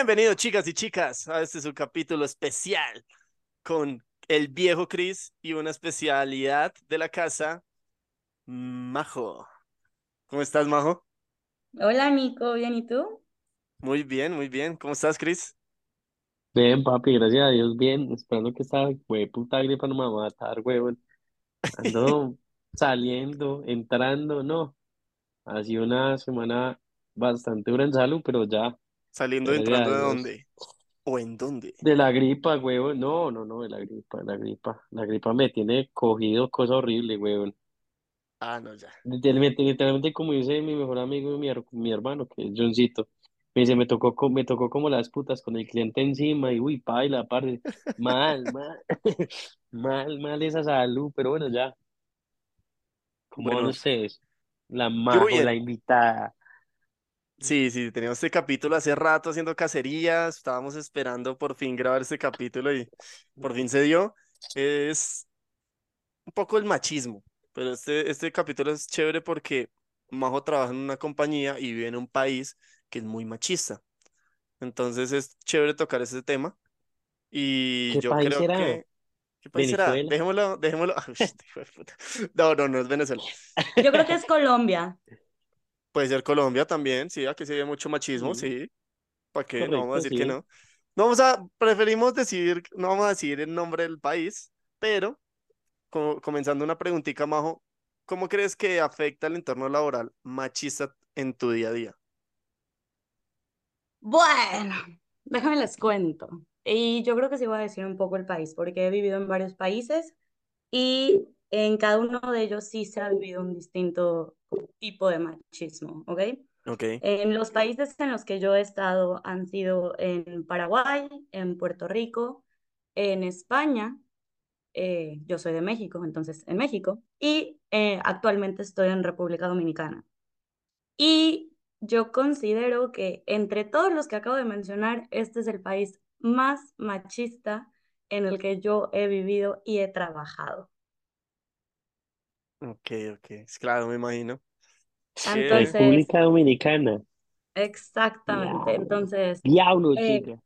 Bienvenidos, chicas y chicas, a este es un capítulo especial con el viejo Chris y una especialidad de la casa, Majo. ¿Cómo estás, Majo? Hola Nico, ¿bien y tú? Muy bien, muy bien. ¿Cómo estás, Chris? Bien, papi, gracias a Dios, bien. Esperando que esta puta gripa no me va a matar, huevón. Ando saliendo, entrando, no. Ha sido una semana bastante dura en salud, pero ya, ¿Saliendo entrando de dónde? ¿O en dónde? De la gripa, huevón. No, no, no, de la gripa, la gripa. La gripa me tiene cogido, cosa horrible, huevón. Ah, no, ya. Literalmente, literalmente como dice mi mejor amigo y mi, her- mi hermano, que es Johncito, me dice, me tocó, co- me tocó como las putas con el cliente encima y uy, paila, aparte, mal, mal, mal, mal esa salud, pero bueno, ya, ¿cómo van Bueno, ustedes? La yo Majo, la bien. invitada. Sí, sí, teníamos este capítulo hace rato haciendo cacerías, estábamos esperando por fin grabar este capítulo y por fin se dio. Es un poco el machismo, pero este, este capítulo es chévere porque Majo trabaja en una compañía y vive en un país que es muy machista. Entonces es chévere tocar ese tema y ¿Qué yo país creo será? que... ¿Qué país será? ¿Venezuela? Dejémoslo, dejémoslo... Uy, hijo de puta. No, no, no es Venezuela. Yo creo que es Colombia. Puede ser Colombia también, sí, aquí sí hay mucho machismo, Mm, sí. ¿Para qué? No vamos a correcto, decir que sí. no. No vamos a, preferimos decir, no vamos a decir el nombre del país, pero co- comenzando una preguntita, Majo, ¿cómo crees que afecta el entorno laboral machista en tu día a día? Bueno, déjame les cuento. Y yo creo que sí voy a decir un poco el país, porque he vivido en varios países y en cada uno de ellos sí se ha vivido un distinto tipo de machismo, ¿ok? Ok, En los países en los que yo he estado han sido en Paraguay, en Puerto Rico, en España, eh, yo soy de México, entonces en México, y eh, actualmente estoy en República Dominicana. Y yo considero que entre todos los que acabo de mencionar, este es el país más machista en el que yo he vivido y he trabajado. Ok, ok. Es claro, me imagino. Entonces, República Dominicana. exactamente. Diablo. Entonces, Diablo, eh, chica.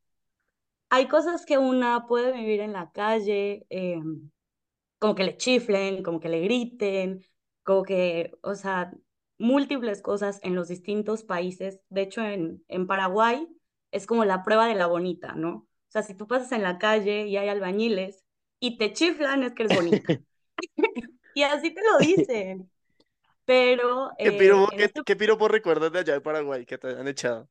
hay cosas que una puede vivir en la calle, eh, como que le chiflen, como que le griten, como que, o sea, múltiples cosas en los distintos países. De hecho, en, en Paraguay es como la prueba de la bonita, ¿no? O sea, si tú pasas en la calle y hay albañiles y te chiflan, es que eres bonita. Y así te lo dicen. Pero ¿qué eh, piropo, en qué, este, qué piropo recuerdas de allá de Paraguay que te hayan echado?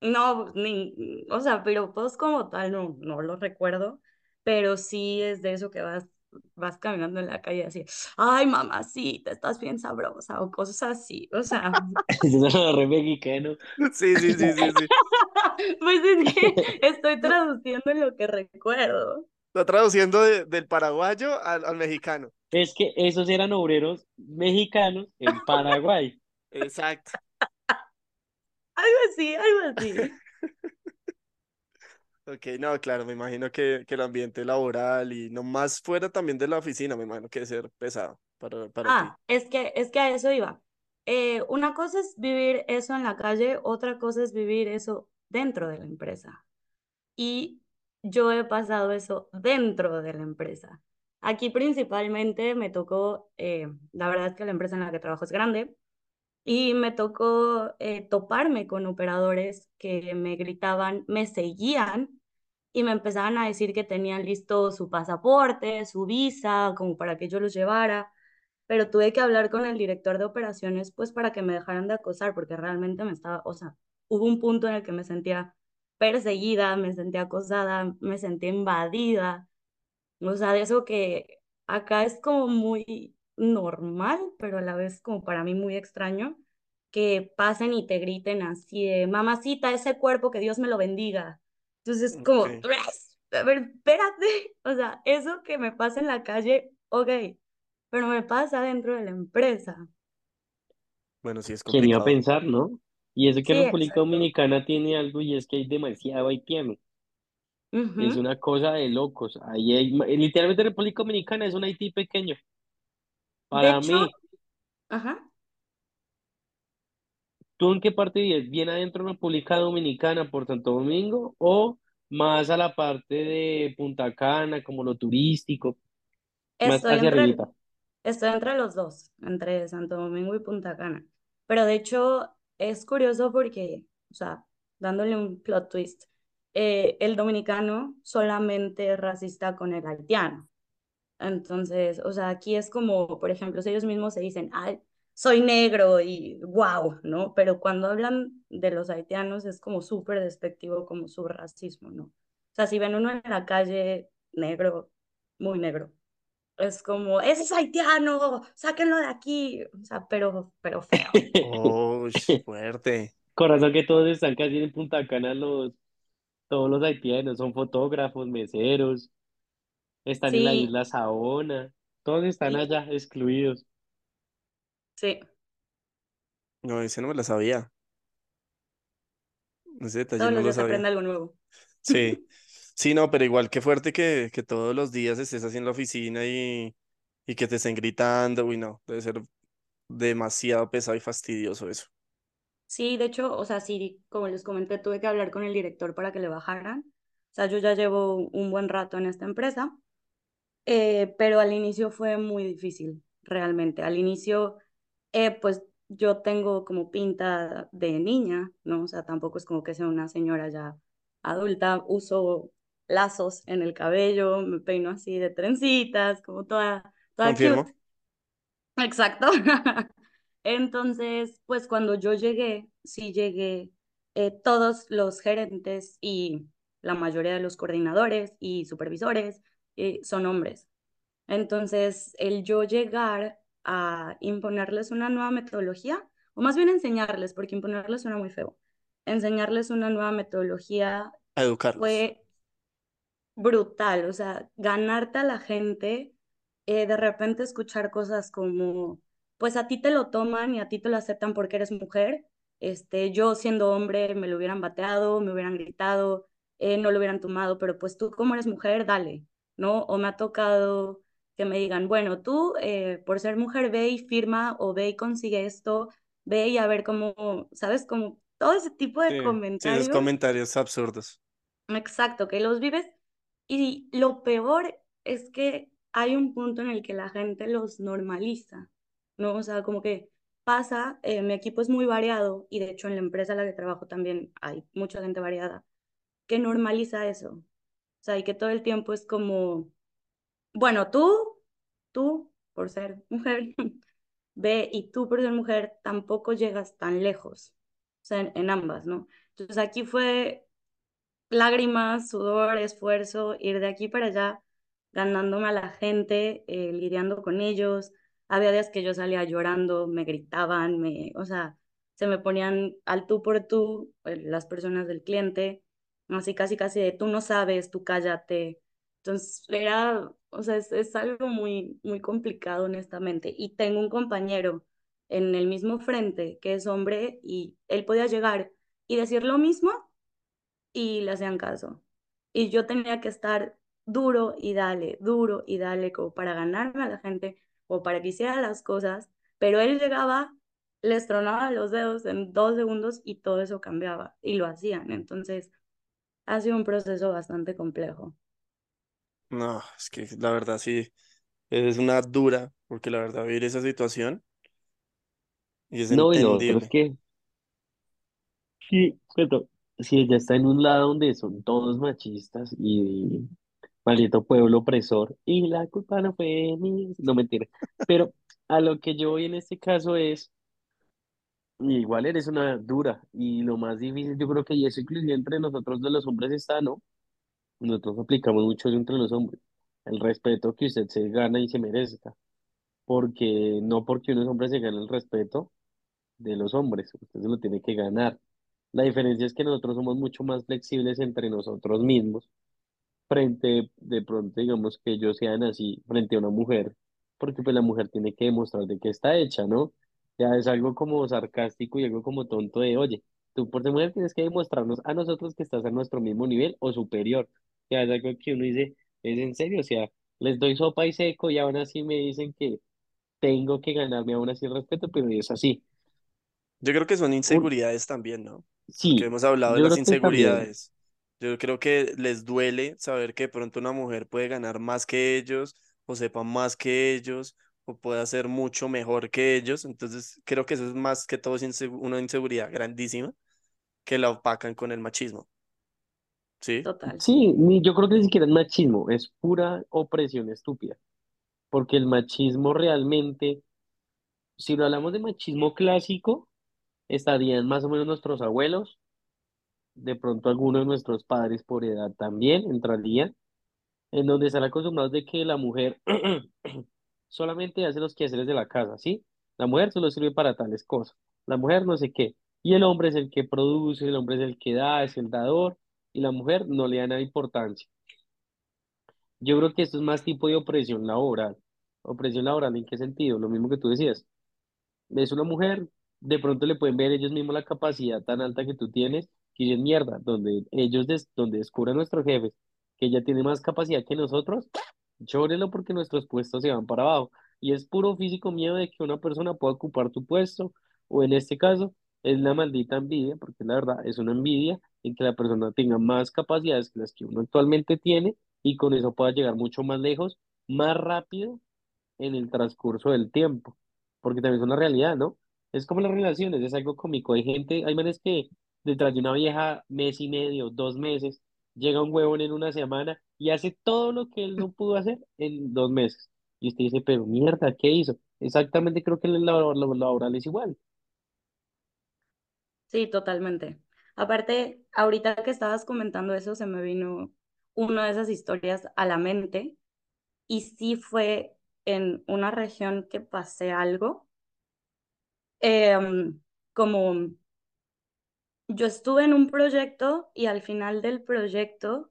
no, ni, o sea, pero pues como tal no, no lo recuerdo, pero sí es de eso que vas, vas caminando en la calle así, ay, mamacita, estás bien sabrosa, o cosas así, o sea, Eso es re mexicano. Sí, sí, sí, sí, sí. pues es que estoy traduciendo lo que recuerdo. Está traduciendo de- del paraguayo al, al mexicano. Es que esos eran obreros mexicanos en Paraguay. Exacto. Algo así, algo así. Ok, no, claro, me imagino que, que el ambiente laboral y no más fuera también de la oficina, me imagino que debe ser pesado para, para ti. Ah, es que, es que a eso iba. Eh, una cosa es vivir eso en la calle, otra cosa es vivir eso dentro de la empresa. Y yo he pasado eso dentro de la empresa. Aquí principalmente me tocó, eh, la verdad es que la empresa en la que trabajo es grande, y me tocó eh, toparme con operadores que me gritaban, me seguían y me empezaban a decir que tenían listo su pasaporte, su visa, como para que yo los llevara, pero tuve que hablar con el director de operaciones pues para que me dejaran de acosar porque realmente me estaba, o sea, hubo un punto en el que me sentía perseguida, me sentía acosada, me sentía invadida, o sea, de eso que acá es como muy normal, pero a la vez como para mí muy extraño, que pasen y te griten así de, mamacita, ese cuerpo, que Dios me lo bendiga. Entonces, como, Ok, "Tras, a ver, espérate, o sea, eso que me pasa en la calle, ok, pero me pasa dentro de la empresa. bueno, sí es ¿Quién iba a complicado. pensar, no? Y eso que Sí, República exacto. Dominicana tiene algo y es que hay demasiado haitiano. Es Ujú. una cosa de locos. Ahí hay, literalmente República Dominicana es un Haití pequeño. De Para hecho, mí, ajá. ¿Tú en qué parte vives? ¿Bien adentro de República Dominicana por Santo Domingo o más a la parte de Punta Cana, como lo turístico, más Estoy hacia entre, arribita? estoy entre los dos, entre Santo Domingo y Punta Cana. Pero de hecho es curioso porque, o sea, dándole un plot twist, eh, el dominicano solamente es racista con el haitiano. Entonces, o sea, aquí es como, por ejemplo, si ellos mismos se dicen, ay, soy negro y wow, ¿no? Pero cuando hablan de los haitianos es como súper despectivo, como su racismo, ¿no? O sea, si ven uno en la calle negro, muy negro, es como, ese es haitiano, sáquenlo de aquí, o sea, pero, pero feo. Oh, fuerte. Corazón que todos están casi en Punta Cana, los, todos los haitianos, son fotógrafos, meseros, están en la Sí, isla Saona, todos están allá excluidos. sí, No, ese no me la sabía. Ese detalle todos no los lo días se sabía. aprende algo nuevo. Sí. Sí, no, pero igual que fuerte que, que todos los días estés así en la oficina y, y que te estén gritando. Uy, no, debe ser demasiado pesado y fastidioso eso. Sí, de hecho, o sea, sí, como les comenté, tuve que hablar con el director para que le bajaran. O sea, yo ya llevo un buen rato en esta empresa, eh, pero al inicio fue muy difícil, realmente. Al inicio, eh, pues yo tengo como pinta de niña, ¿no? O sea, tampoco es como que sea una señora ya adulta. Uso lazos en el cabello, me peino así de trencitas, como toda, toda Confirmo. cute. Exacto. Entonces, pues cuando yo llegué, sí llegué, eh, todos los gerentes y la mayoría de los coordinadores y supervisores eh, son hombres. Entonces, el yo llegar a imponerles una nueva metodología, o más bien enseñarles, porque imponerles suena muy feo, enseñarles una nueva metodología A educarlos. fue brutal, o sea, ganarte a la gente, eh, de repente escuchar cosas como, pues a ti te lo toman y a ti te lo aceptan porque eres mujer, este, yo siendo hombre me lo hubieran bateado, me hubieran gritado, eh, no lo hubieran tomado, pero pues tú como eres mujer, dale, ¿no? O me ha tocado que me digan, bueno, tú eh, por ser mujer ve y firma o ve y consigue esto, ve y a ver cómo, ¿sabes? Como todo ese tipo de Sí, sí, esos comentarios comentarios absurdos. Exacto, que los vives. Y lo peor es que hay un punto en el que la gente los normaliza, ¿no? O sea, como que pasa, eh, mi equipo es muy variado y de hecho en la empresa en la que trabajo también hay mucha gente variada que normaliza eso. O sea, y que todo el tiempo es como, bueno, tú, tú, por ser mujer, ve, y tú por ser mujer tampoco llegas tan lejos. O sea, en, ambas, ¿no? Entonces aquí fue lágrimas, sudor, esfuerzo, ir de aquí para allá, ganándome a la gente, eh, lidiando con ellos. Había días que yo salía llorando, me gritaban, me, o sea, se me ponían al tú por tú eh, las personas del cliente, así casi casi de tú no sabes, tú cállate. Entonces era, o sea, es, es algo muy, muy complicado, honestamente. Y tengo un compañero en el mismo frente que es hombre y él podía llegar y decir lo mismo y le hacían caso. Y yo tenía que estar duro y dale, duro y dale, como para ganarme a la gente o para que hiciera las cosas, pero él llegaba, les tronaba los dedos en dos segundos y todo eso cambiaba y lo hacían. Entonces, ha sido un proceso bastante complejo. No, es que la verdad sí, es una dura, porque la verdad vivir esa situación y es No, y lo otro es que, sí, pero si ella está en un lado donde son todos machistas y maldito pueblo opresor, y la culpa no fue mía, no mentira, pero a lo que yo voy en este caso es, igual eres una dura, y lo más difícil yo creo que y eso inclusive entre nosotros de los hombres está, ¿no? Nosotros aplicamos mucho eso entre los hombres, el respeto que usted se gana y se merezca, porque no porque uno es hombre se gana el respeto de los hombres, usted se lo tiene que ganar. La diferencia es que nosotros somos mucho más flexibles entre nosotros mismos, frente, de pronto, digamos que ellos sean así frente a una mujer, porque pues la mujer tiene que demostrar de qué está hecha, ¿no? Ya es algo como sarcástico y algo como tonto de, oye, tú por ser mujer tienes que demostrarnos a nosotros que estás a nuestro mismo nivel o superior. Ya es algo que uno dice, es en serio, o sea, les doy sopa y seco y aún así me dicen que tengo que ganarme aún así el respeto, pero es así. Yo creo que son inseguridades también, ¿no? Sí, hemos hablado de las que inseguridades. Yo creo que les duele saber que de pronto una mujer puede ganar más que ellos, o sepa más que ellos, o puede hacer mucho mejor que ellos. Entonces, creo que eso es más que todo una inseguridad grandísima que la opacan con el machismo. ¿Sí? Total. Sí, ni- yo creo que ni siquiera es machismo, es pura opresión estúpida. Porque el machismo realmente, si lo hablamos de machismo clásico, estarían más o menos nuestros abuelos, de pronto algunos de nuestros padres por edad también entrarían, en donde están acostumbrados de que la mujer solamente hace los quehaceres de la casa, ¿sí? La mujer solo sirve para tales cosas, la mujer no sé qué, y el hombre es el que produce, el hombre es el que da, es el dador, y la mujer no le da nada importancia. Yo creo que esto es más tipo de opresión laboral. ¿Opresión laboral en qué sentido? Lo mismo que tú decías. Es una mujer, de pronto le pueden ver ellos mismos la capacidad tan alta que tú tienes, que es mierda, donde ellos, des- donde descubran nuestros jefes que ella tiene más capacidad que nosotros, llórelo porque nuestros puestos se van para abajo. Y es puro físico miedo de que una persona pueda ocupar tu puesto, o en este caso, es la maldita envidia, porque la verdad es una envidia en que la persona tenga más capacidades que las que uno actualmente tiene y con eso pueda llegar mucho más lejos, más rápido en el transcurso del tiempo, porque también es una realidad, ¿no? Es como las relaciones, es algo cómico. Hay gente, hay manes que detrás de una vieja mes y medio, dos meses, llega un huevón en una semana y hace todo lo que él no pudo hacer en dos meses. Y usted dice, pero mierda, ¿qué hizo? Exactamente creo que el laboral es igual. Sí, totalmente. Aparte, ahorita que estabas comentando eso, se me vino una de esas historias a la mente y sí fue en una región que pasé algo, em, como yo estuve en un proyecto y al final del proyecto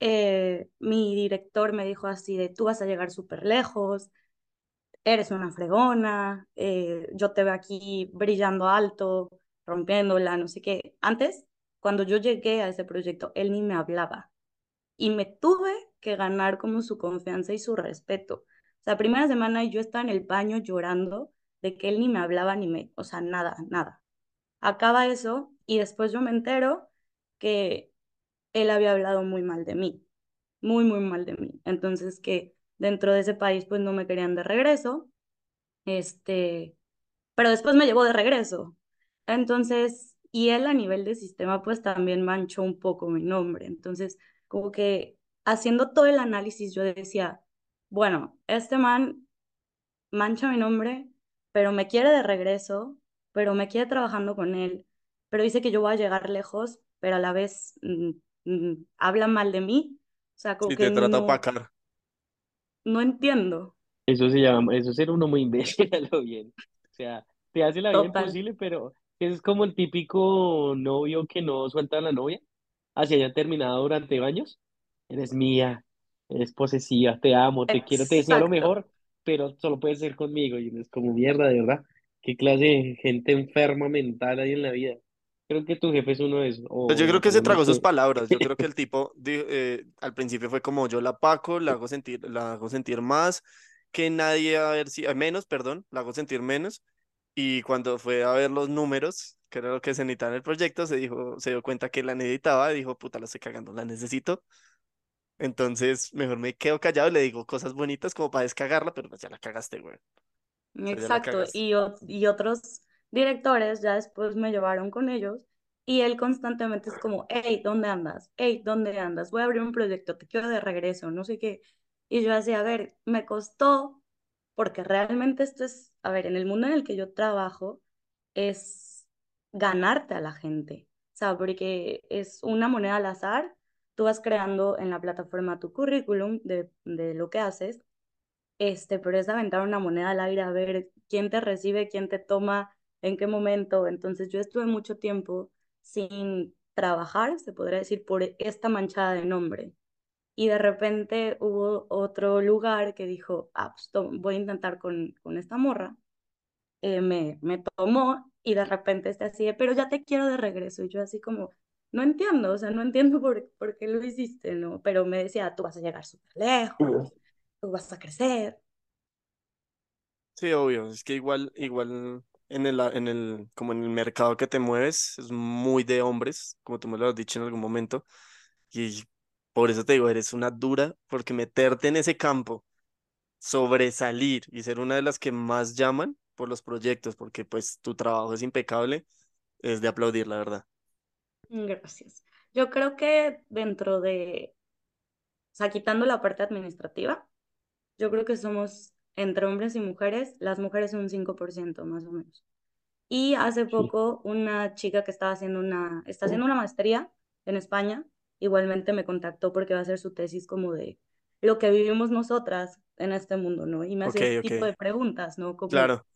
eh, mi director me dijo así de tú vas a llegar súper lejos, eres una fregona, eh, yo te veo aquí brillando alto, rompiéndola, no sé qué. Antes, cuando yo llegué a ese proyecto, él ni me hablaba y me tuve que ganar como su confianza y su respeto. O sea, primera semana yo estaba en el baño llorando de que él ni me hablaba ni me, o sea, nada, nada. Acaba eso y después yo me entero que él había hablado muy mal de mí, muy, muy mal de mí. Entonces que dentro de ese país pues no me querían de regreso, este, pero después me llevó de regreso. Entonces, y él a nivel de sistema pues también manchó un poco mi nombre. Entonces, como que haciendo todo el análisis yo decía, bueno, este man mancha mi nombre, pero me quiere de regreso, pero me quiere trabajando con él, pero dice que yo voy a llegar lejos, pero a la vez mm, mm, habla mal de mí. O sea, como Si que te trata no, opacar. no entiendo. Eso se llama, eso es ser uno muy imbécil a lo bien. O sea, te hace la vida Total. imposible, pero es como el típico novio que no suelta a la novia, así haya terminado durante años. Eres mía, eres posesiva, te amo, te quiero, te deseo lo mejor, pero solo puedes ser conmigo. Y es como mierda, de verdad. ¿Qué clase de gente enferma mental hay en la vida? Creo que tu jefe es uno de esos, Pues yo creo que se tragó sus palabras. Yo creo que el tipo eh, al principio fue como yo la apaco, la hago sentir, la hago sentir más que nadie a ver si, menos, perdón, la hago sentir menos. Y cuando fue a ver los números, que era lo que se necesitaba en el proyecto, se dijo, se dio cuenta que la necesitaba y dijo, puta, la estoy cagando, la necesito. Entonces, mejor me quedo callado y le digo cosas bonitas como para descagarla, pero pues ya la cagaste, güey. Exacto, cagaste. y, y otros directores ya después me llevaron con ellos y él constantemente es como, hey, ¿dónde andas? Hey, ¿dónde andas? Voy a abrir un proyecto, te quiero de regreso, no sé qué. Y yo así, a ver, me costó, porque realmente esto es, a ver, en el mundo en el que yo trabajo es ganarte a la gente, o sea, porque es una moneda al azar, tú vas creando en la plataforma tu currículum de, de lo que haces este, pero es aventar una moneda al aire a ver quién te recibe, quién te toma, en qué momento. Entonces yo estuve mucho tiempo sin trabajar, se podría decir, por esta manchada de nombre. Y de repente hubo otro lugar que dijo, ah, pues to- voy a intentar con, con esta morra. Eh, me, me tomó y de repente está así, de, pero ya te quiero de regreso. Y yo así como, no entiendo, o sea, no entiendo por, por qué lo hiciste, ¿no? Pero me decía, tú vas a llegar súper lejos, tú vas a crecer. Sí, obvio, es que igual, igual. En el, en el, como en el mercado que te mueves, es muy de hombres, como tú me lo has dicho en algún momento, y por eso te digo, eres una dura, porque meterte en ese campo, sobresalir y ser una de las que más llaman por los proyectos, porque pues tu trabajo es impecable, es de aplaudir, la verdad. Gracias. Yo creo que dentro de, o sea, quitando la parte administrativa, yo creo que somos entre hombres y mujeres, las mujeres un 5% más o menos. Y hace poco una chica que estaba haciendo una, está haciendo una maestría en España, igualmente me contactó porque va a hacer su tesis como de lo que vivimos nosotras en este mundo, ¿no? Y me Ok, hacía ese ok, tipo de preguntas, ¿no? Como, claro.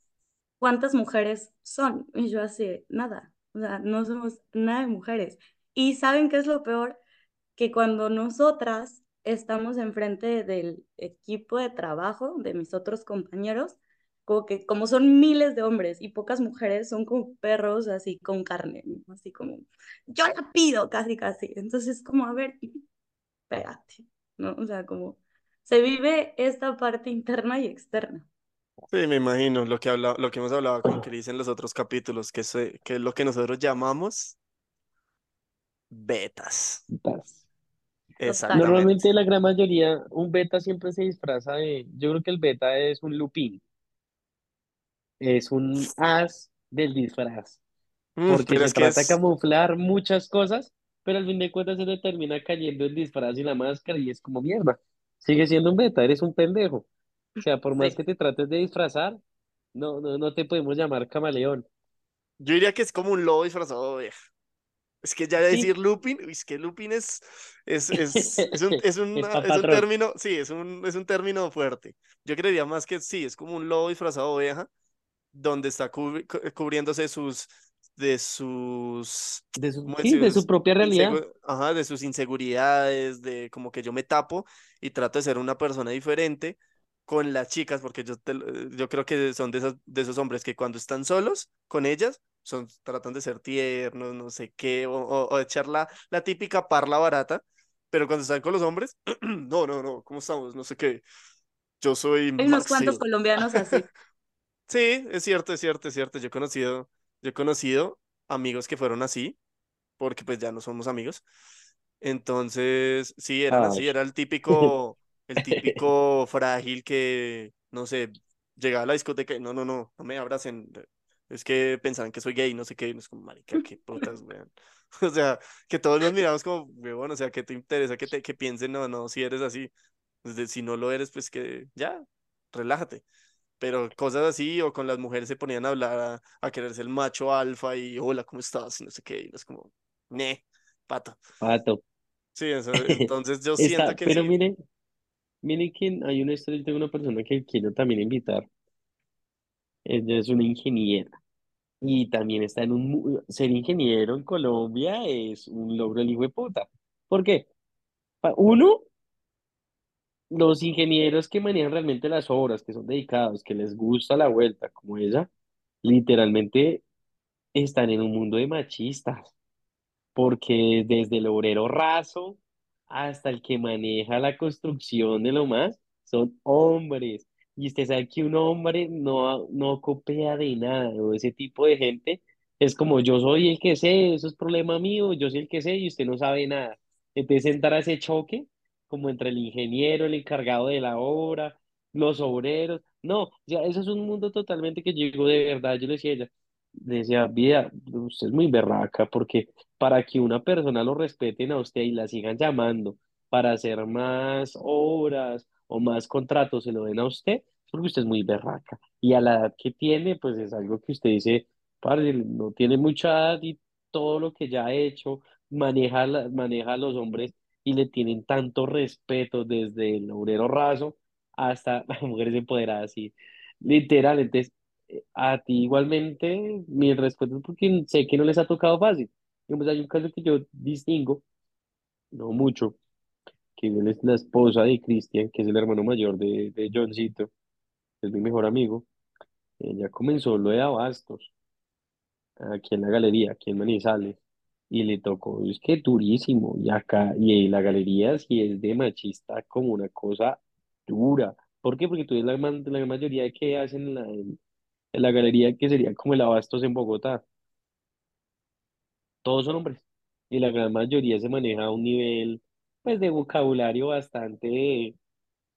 ¿cuántas mujeres son? Y yo así, nada, o sea, no somos nada de mujeres. Y ¿saben qué es lo peor? Que cuando nosotras estamos enfrente del equipo de trabajo de mis otros compañeros, como que como son miles de hombres y pocas mujeres, son como perros así con carne, ¿no? así como, yo la pido casi, casi. Entonces, como, a ver, espérate, ¿no? O sea, como se vive esta parte interna y externa. Sí, me imagino lo que habla, lo que hemos hablado con Chris en los otros capítulos, que es, eh, que es lo que nosotros llamamos betas. Putas. Normalmente la gran mayoría, un beta siempre se disfraza de, yo creo que el beta es un lupín, es un as del disfraz, Mm, porque pero se es que trata de es, camuflar muchas cosas, pero al fin de cuentas se le termina cayendo el disfraz y la máscara y es como mierda. Sigue siendo un beta, eres un pendejo. O sea, por más Sí. que te trates de disfrazar, no, no, no te podemos llamar camaleón. yo diría que es como un lobo disfrazado de oveja. Es que ya Sí, decir Lupin, uy, es que Lupin es, es, es, es un, es pa' es un término, sí, es un, es un término fuerte. Yo creería más que sí, es como un lobo disfrazado de oveja, donde está cubri- cu- cubriéndose sus, de sus, De su, ¿cómo sí, de su propia realidad. Ajá, de sus inseguridades, de como que yo me tapo y trato de ser una persona diferente con las chicas, porque yo, te lo- yo creo que son de esos, de esos hombres que cuando están solos con ellas, son, tratan de ser tiernos, no sé qué, o, o, o echar la, la típica parla barata, pero cuando están con los hombres, no, no, no, ¿cómo estamos? No sé qué, yo soy Hay unos cuantos colombianos así. Sí, es cierto, es cierto, es cierto. Yo he conocido, yo he conocido amigos que fueron así, porque pues ya no somos amigos. Entonces, sí, eran Ay. así, era el típico, el típico frágil que, no sé, llegaba a la discoteca y no, no, no, no me abracen. Es que pensaban que soy gay, no sé qué, y no es como, marica, qué putas, weón. O sea, que todos nos miramos como, weón, o sea, que te interesa que te, que piensen, no, no, si eres así. Desde, si no lo eres, pues que ya, relájate pero cosas así, o con las mujeres se ponían a hablar, a, a querer ser el macho alfa y hola, ¿cómo estás? Y no sé qué, y no es como, ne, pato. Pato. Sí, eso, entonces yo siento Está, que pero sí. miren, miren que hay una historia, tengo una persona que quiero también invitar. Ella es una ingeniera y también está en un... Ser ingeniero en Colombia es un logro del hijo de puta. ¿Por qué? Uno, los ingenieros que manejan realmente las obras, que son dedicados, que les gusta la vuelta, como ella, literalmente están en un mundo de machistas. porque desde el obrero raso hasta el que maneja la construcción de lo más, son hombres. Y usted sabe que un hombre no, no copia de nada, o ese tipo de gente es como yo soy el que sé, eso es problema mío, yo soy el que sé y usted no sabe nada. Entonces entrar a ese choque, como entre el ingeniero, el encargado de la obra, los obreros. No, ya eso es un mundo totalmente que digo de verdad, yo le decía a ella, decía, vida, usted es muy berraca porque para que una persona lo respeten a usted y la sigan llamando para hacer más obras o más contratos, se lo den a usted, es porque usted es muy berraca. Y a la edad que tiene, pues es algo que usted dice, padre, no tiene mucha edad y todo lo que ya ha hecho, maneja, la- maneja a los hombres y le tienen tanto respeto desde el obrero raso hasta las mujeres empoderadas, y literal. Entonces, eh, a ti igualmente, mi respeto porque sé que no les ha tocado fácil. Digamos, hay un caso que yo distingo, no mucho, que él es la esposa de Cristian, que es el hermano mayor de, de Johncito, es mi mejor amigo. Ella comenzó lo de Abastos, aquí en la galería, aquí en Manizales, y le tocó, es que durísimo, y acá, y la galería sí es de machista como una cosa dura. ¿Por qué? Porque tú ves la, la mayoría que hacen la, En la galería que sería como el Abastos en Bogotá. Todos son hombres. Y la gran mayoría se maneja a un nivel, pues, de vocabulario bastante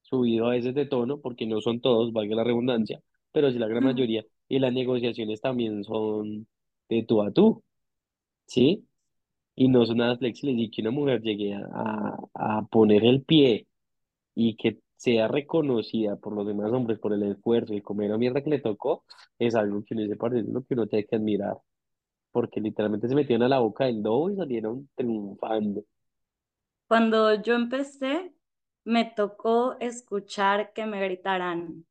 subido a veces de tono, porque no son todos, valga la redundancia, pero sí la gran Mm. mayoría. Y las negociaciones también son de tú a tú, ¿sí? Y no son nada flexibles. Y que una mujer llegue a, a, poner el pie y que sea reconocida por los demás hombres por el esfuerzo y comer la mierda que le tocó, es algo que uno dice, parce, es lo que uno tiene que admirar, porque literalmente se metieron a la boca del lobo y salieron triunfando. Cuando yo empecé, me tocó escuchar que me gritaran,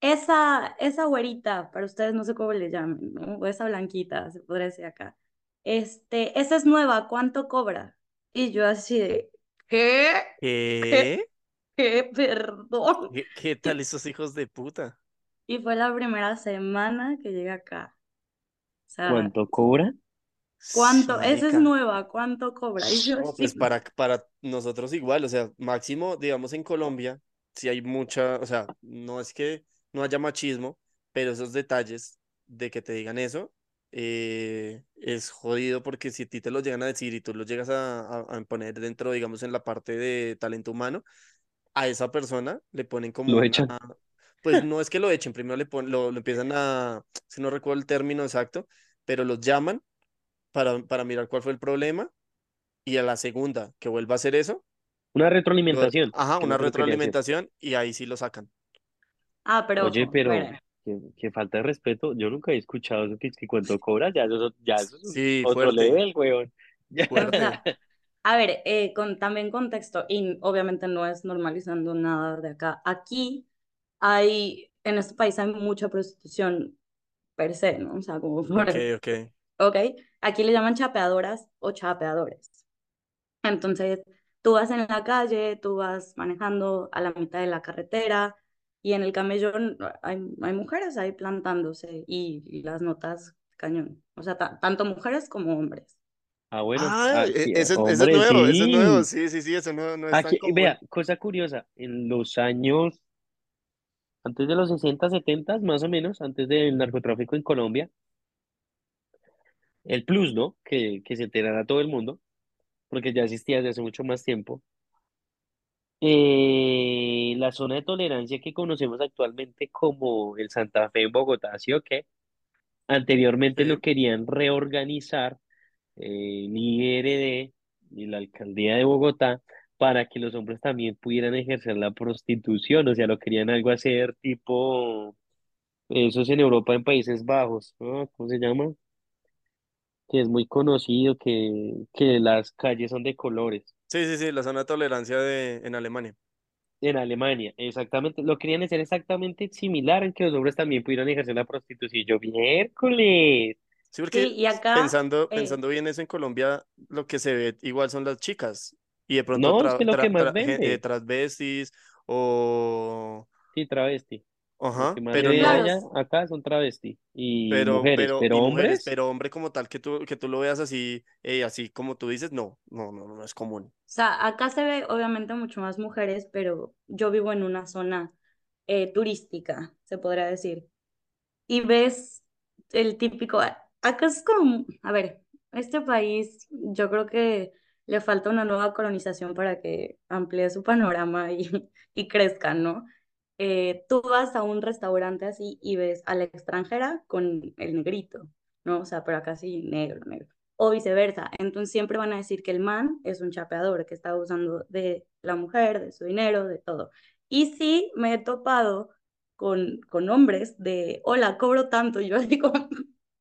esa, esa güerita, para ustedes no sé cómo le llamen, ¿no? O esa blanquita, se podría decir acá. Este, esa es nueva, ¿cuánto cobra? Y yo así de, ¿qué? ¿Qué? ¿Qué? ¿Qué? Perdón. ¿Qué, qué tal esos hijos de puta? Y fue la primera semana que llegué acá. O sea, ¿Cuánto cobra? ¿Cuánto? Esa es nueva, ¿cuánto cobra? Y yo No, así, pues para, para nosotros igual, o sea, máximo, digamos, en Colombia, si hay mucha, o sea, no es que no haya machismo, pero esos detalles de que te digan eso, eh, es jodido porque si a ti te lo llegan a decir y tú lo llegas a, a, a poner dentro, digamos, en la parte de talento humano, a esa persona le ponen como Lo una, echan. pues no es que lo echen, primero le ponen, lo, lo empiezan a, si no recuerdo el término exacto, pero los llaman para, para mirar cuál fue el problema y a la segunda que vuelva a hacer eso, Una retroalimentación, ajá, que una que retroalimentación y ahí sí lo sacan. ah, pero Oye, pero qué falta de respeto. Yo nunca he escuchado eso que, que cuánto cobra, ya eso, ya eso es Sí, otro fuerte, level, weón. Ya. O sea, a ver, eh, con también contexto, y obviamente no es normalizando nada de acá. Aquí hay, en este país hay mucha prostitución per se, ¿no? O sea, como Ok, por, ok. ok, aquí le llaman chapeadoras o chapeadores. Entonces, tú vas en la calle, tú vas manejando a la mitad de la carretera y en el camellón hay, hay mujeres ahí plantándose y, y las notas cañón. O sea, ta- tanto mujeres como hombres. Ah, bueno, Ah, e- aquí, ese, ese es hombre, nuevo, ese es nuevo, sí. sí, sí, sí, eso no, no es tan Aquí, común. vea, cosa curiosa, en los años, antes de los 60, 70, más o menos, antes del narcotráfico en Colombia, el plus, ¿no? Que, que se enterara a todo el mundo, porque ya existía desde hace mucho más tiempo. Eh, la zona de tolerancia que conocemos actualmente como el Santa Fe en Bogotá, ¿sí o qué? Anteriormente lo querían reorganizar eh, el IRD y la alcaldía de Bogotá para que los hombres también pudieran ejercer la prostitución, o sea, lo querían algo hacer tipo, eso es en Europa, en Países Bajos, ¿no? ¿Cómo se llama? Que es muy conocido, que, que las calles son de colores. Sí, sí, sí, la zona de tolerancia de, en Alemania. En Alemania, exactamente, lo querían hacer exactamente similar en que los hombres también pudieran ejercer la prostitución. Y yo, miércoles. Sí, porque Sí, y acá, pensando, eh, pensando bien eso en Colombia, lo que se ve igual son las chicas y de pronto No, es que tra, lo que tra- más tra- gen- eh, vende, transvestis o... sí, travesti. Ajá, pero no, allá, acá son travesti y pero, mujeres, pero, pero y mujeres, hombres, pero hombre como tal que tú, que tú lo veas así, eh, así como tú dices, no, no, no, no es común. O sea, acá se ve obviamente mucho más mujeres, pero yo vivo en una zona eh, turística, se podría decir. Y ves el típico, a- acá es como, a ver, este país yo creo que le falta una nueva colonización para que amplíe su panorama y, y crezca, ¿no? Eh, tú vas a un restaurante así y ves a la extranjera con el negrito, ¿no? O sea, pero acá sí negro, negro o viceversa. Entonces siempre van a decir que el man es un chapeador, que está abusando de la mujer, de su dinero, de todo. Y sí, me he topado con, con hombres de, hola, cobro tanto. Y yo digo,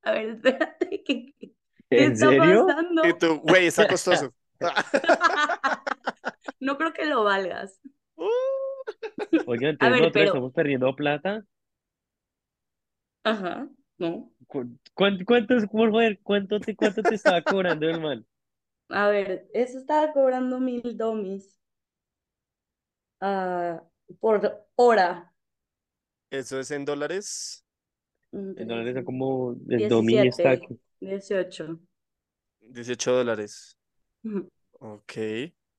a ver, espérate, ¿qué, qué, qué ¿en está serio? Y pasando? tú, güey, está costoso. No creo que lo valgas. Uh, Oigan, entonces ver, nosotros pero, estamos perdiendo plata. ajá, no. ¿Cu- cuán- ¿Cuánto, es, por favor, cuánto te, cuánto te estaba cobrando el man? A ver, eso estaba cobrando mil domis ah, por hora. Eso es en dólares, En dólares son cinco, como el dominio está 17, aquí. 18. 18 dólares. Ok.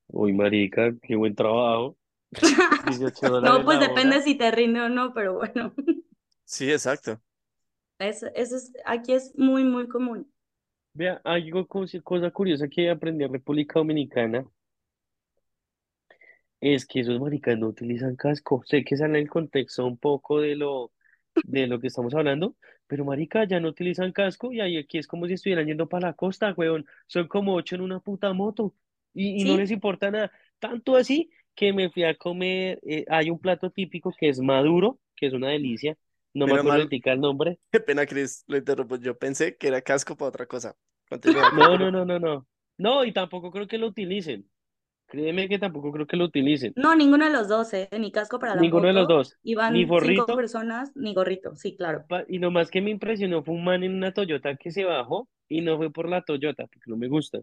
Uy, marica, qué buen trabajo. 18 No, dólares pues la depende hora. si te rinde o no, pero bueno. Sí, exacto. Eso, eso es, aquí es muy, muy común. Vea, algo, cos- cosa curiosa que aprendí en República Dominicana es que esos maricas no utilizan casco. Sé que sale el contexto un poco de lo, de lo que estamos hablando, pero marica, ya no utilizan casco y ahí aquí es como si estuvieran yendo para la costa, weón. Son como ocho en una puta moto y, y no les ¿Sí? importa nada. Tanto así que me fui a comer, eh, hay un plato típico que es maduro, que es una delicia. No me Menos acuerdo mal, el nombre. qué pena, Chris, lo interrumpo. Yo pensé que era casco para otra cosa. Continúa, No, no, continúa. no, no, no. No, y tampoco creo que lo utilicen. Créeme que tampoco creo que lo utilicen. No, ninguno de los dos, ¿eh? Ni casco para la Ninguno de los dos. Ni Iban cinco forrito. personas, ni gorrito. Sí, claro. Y lo más que me impresionó fue un man en una Toyota que se bajó y no fue por la Toyota, porque no me gusta.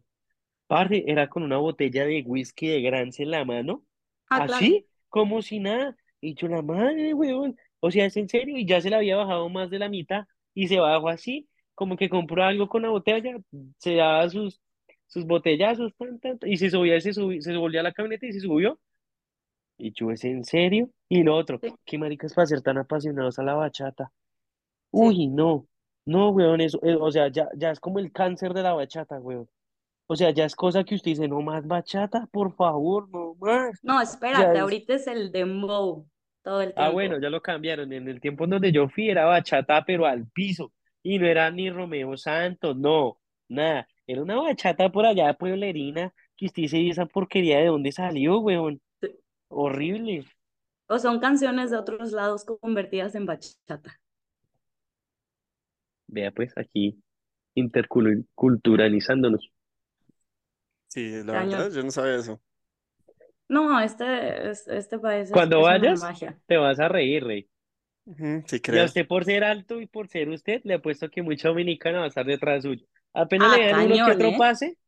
Parce, era con una botella de whisky de Grance en la mano, Ah, claro. así, como si nada. Y yo, la madre, weón. O sea, es en serio. Y ya se le había bajado más de la mitad y se bajó así, como que compró algo con la botella, se daba sus, sus botellazos, tan, tan, y se subía, se subi- se volvía a la camioneta y se subió. Y yo, ¿es en serio? Y lo otro, Sí, qué maricas para ser tan apasionados a la bachata. sí. Uy, no, no, weón, eso, eh, o sea, ya, ya es como el cáncer de la bachata, weón. O sea, ya es cosa que usted dice, no más bachata, por favor, no más. No, espérate, es, ahorita es el dembow todo el ah, bueno, tiempo. ya lo cambiaron. En el tiempo en donde yo fui era bachata, pero al piso. Y no era ni Romeo Santos, no, nada. Era una bachata por allá pueblerina, que usted dice, ¿y esa porquería de dónde salió, weón? Sí. Horrible. O son canciones de otros lados convertidas en bachata. Vea, pues, aquí interculturalizándonos. Sí, la verdad, yo no sabía eso. No, este, es- este país es, Cuando es una vayas, magia. te vas a reír, rey. Ujú, sí, Y a creo. usted por ser alto y por ser usted, le apuesto que mucha dominicana va a estar detrás suyo. Apenas le Ah, vean uno que cañón, otro ¿eh? pase,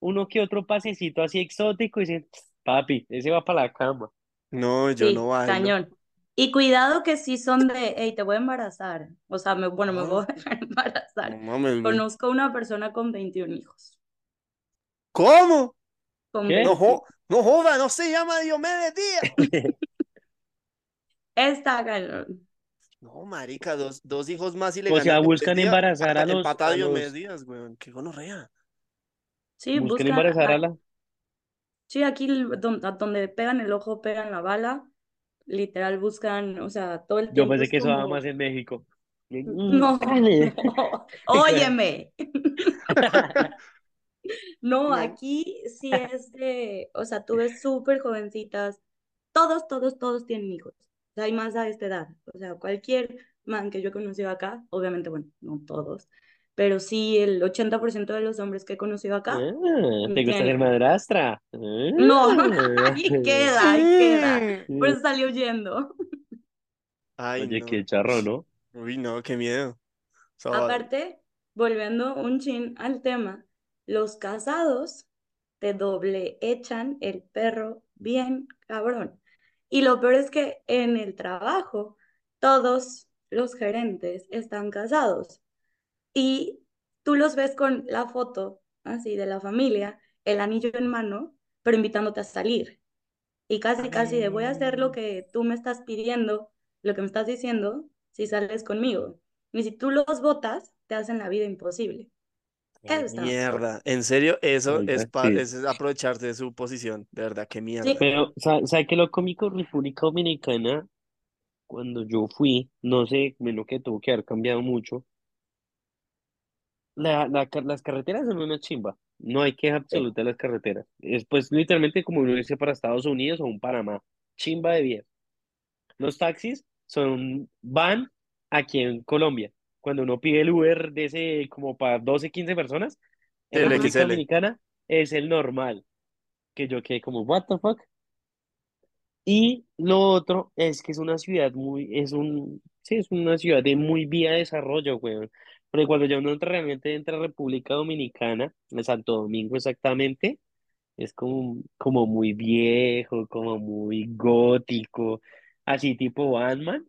uno que otro pasecito así exótico, y dicen, papi, ese va para la cama. No, yo no Sí, bailo. cañón. Y cuidado que sí son de, hey, te voy a embarazar. O sea, me, bueno, me voy Ah, a dejar embarazar. no mames, güey. Conozco una persona con 21 hijos. ¿Cómo? ¿Qué? No, 20. jo- no joda, no se llama Diomedes Díaz. Está cañón. No, marica, dos, dos hijos más y le O sea, buscan embarazar a Pata- los, a a Diomedes los, Díaz, weón. Qué gonorrea. Sí, buscan buscan, embarazar a a- la, sí, aquí a donde pegan el ojo, pegan la bala. Literal buscan, o sea, todo el yo tiempo pensé es que eso como, más en México. no, no, óyeme. No, No. aquí sí es de, o sea, tú ves súper jovencitas, todos, todos, todos tienen hijos. O sea, hay más a esta edad. O sea, cualquier man que yo he conocido acá, obviamente, bueno, no todos, pero sí el 80% de los hombres que he conocido acá Ah, ¿te gusta ser madrastra? No, Ah. ahí queda, ahí queda. Por eso salió huyendo. Ay, Oye, no. qué charro, ¿no? Uy, no, qué miedo. O sea, Aparte, volviendo un chin al tema, los casados te doble echan el perro bien cabrón. Y lo peor es que en el trabajo todos los gerentes están casados y tú los ves con la foto así de la familia, el anillo en mano, pero invitándote a salir. Y casi, casi de voy a hacer lo ay, que tú me estás pidiendo, lo que me estás diciendo, si sales conmigo. Y si tú los votas, te hacen la vida imposible. Eso fuerte. mierda. En serio, eso es, Oiga, sí. es aprovecharse de su posición. De verdad, qué Sí, mierda. Pero, ¿sabe, sabe qué lo cómico? República Dominicana, cuando yo fui, no sé, menos que tuvo que haber cambiado mucho. La, las carreteras son una chimba. No hay queja sí, absoluta de las carreteras. Es pues literalmente como uno irse para Estados Unidos o un Panamá. Chimba de bien. Los taxis son, van aquí en Colombia. Cuando uno pide el Uber de ese como para 12 15 personas, en ajá, República. Dominicana es el normal. Que yo quedé como, what the fuck? Y lo otro es que es una ciudad muy, es un, sí, es una ciudad de muy vía de desarrollo, weón. Porque cuando ya uno entra realmente entra a República Dominicana, en Santo Domingo exactamente, es como, como muy viejo, como muy gótico, así tipo Batman,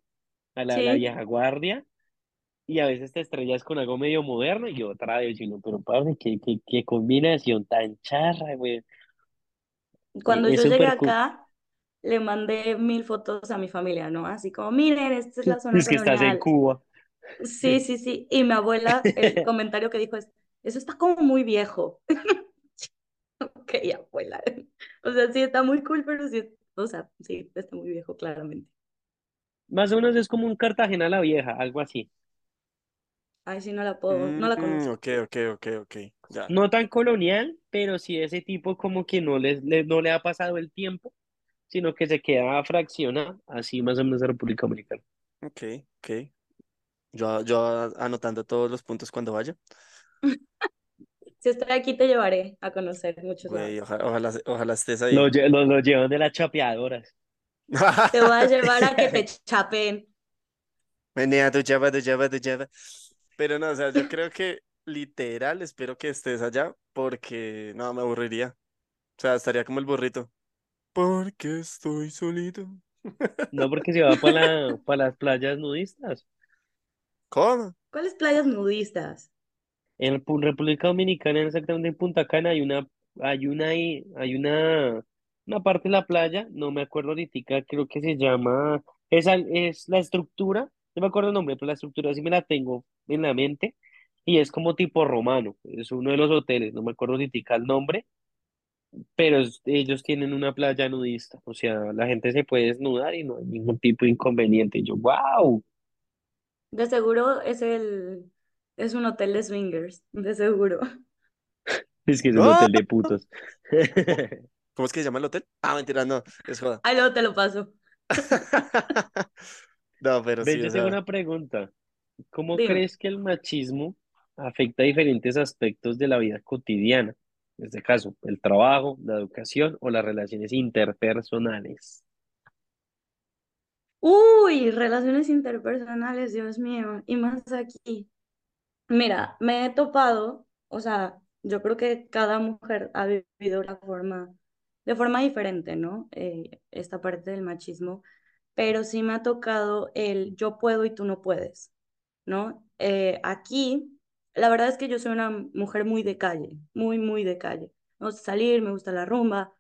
a la, la sí. vieja guardia, y a veces te estrellas con algo medio moderno y otra vez, y uno, pero padre, qué, qué, qué combinación tan charra, weón. Cuando Es yo llegué acá, le mandé mil fotos a mi familia, ¿no? Así como, miren, esta es la zona Es que estás en. Cuba. Sí, sí, sí. Y mi abuela, el comentario que dijo es, eso está como muy viejo. Ok, abuela. O sea, sí está muy cool, pero sí, o sea, sí, está muy viejo, claramente. Más o menos es como un Cartagena la Vieja, algo así. Ay, sí, no la puedo, no la Mm, conozco. ok, ok, ok, ok. Ya. No tan colonial, pero sí ese tipo como que no les, le- no le ha pasado el tiempo, sino que se queda fraccionado, así más o menos la República Dominicana. Ok, ok. Yo, yo anotando todos los puntos cuando vaya. Si estoy aquí, te llevaré a conocer muchos Güey, lados. oja- ojalá, ojalá estés ahí. lo, lo llevan de las chapeadoras. Te voy a llevar a que te chapen. Menea, tu chava, tu chava, tu chava. Pero no, o sea, yo creo que literal espero que estés allá porque no, me aburriría. O sea, estaría como el burrito. Porque estoy solito. No porque se va para la, para las playas nudistas. ¿Cómo? ¿Cuáles playas nudistas? En República Dominicana, exactamente en Punta Cana, hay una, hay una, hay una, una parte de la playa, no me acuerdo ahorita, creo que se llama, esa es la estructura, no me acuerdo el nombre, pero la estructura sí me la tengo en la mente, y es como tipo romano, es uno de los hoteles, no me acuerdo ahorita el nombre, pero es- ellos tienen una playa nudista, o sea, la gente se puede desnudar y no hay ningún tipo de inconveniente, y yo, wow, De seguro es el, es un hotel de swingers, de seguro. es que es un ¡Ah! hotel de putos. ¿Cómo es que se llama el hotel? Ah, mentira, no, es joda. Ahí luego te lo paso. No, pero o yo tengo sea, una pregunta. ¿Cómo Dime. crees que el machismo afecta diferentes aspectos de la vida cotidiana? En este caso, el trabajo, la educación o las relaciones interpersonales. Uy, relaciones interpersonales, Dios mío, y más aquí. Mira, me he topado, o sea, yo creo que cada mujer ha vivido la forma, de forma diferente, ¿no? Eh, esta parte del machismo, pero sí me ha tocado el yo puedo y tú no puedes, ¿no? Eh, aquí, la verdad es que yo soy una mujer muy de calle, muy, muy de calle. Me gusta salir, me gusta la rumba,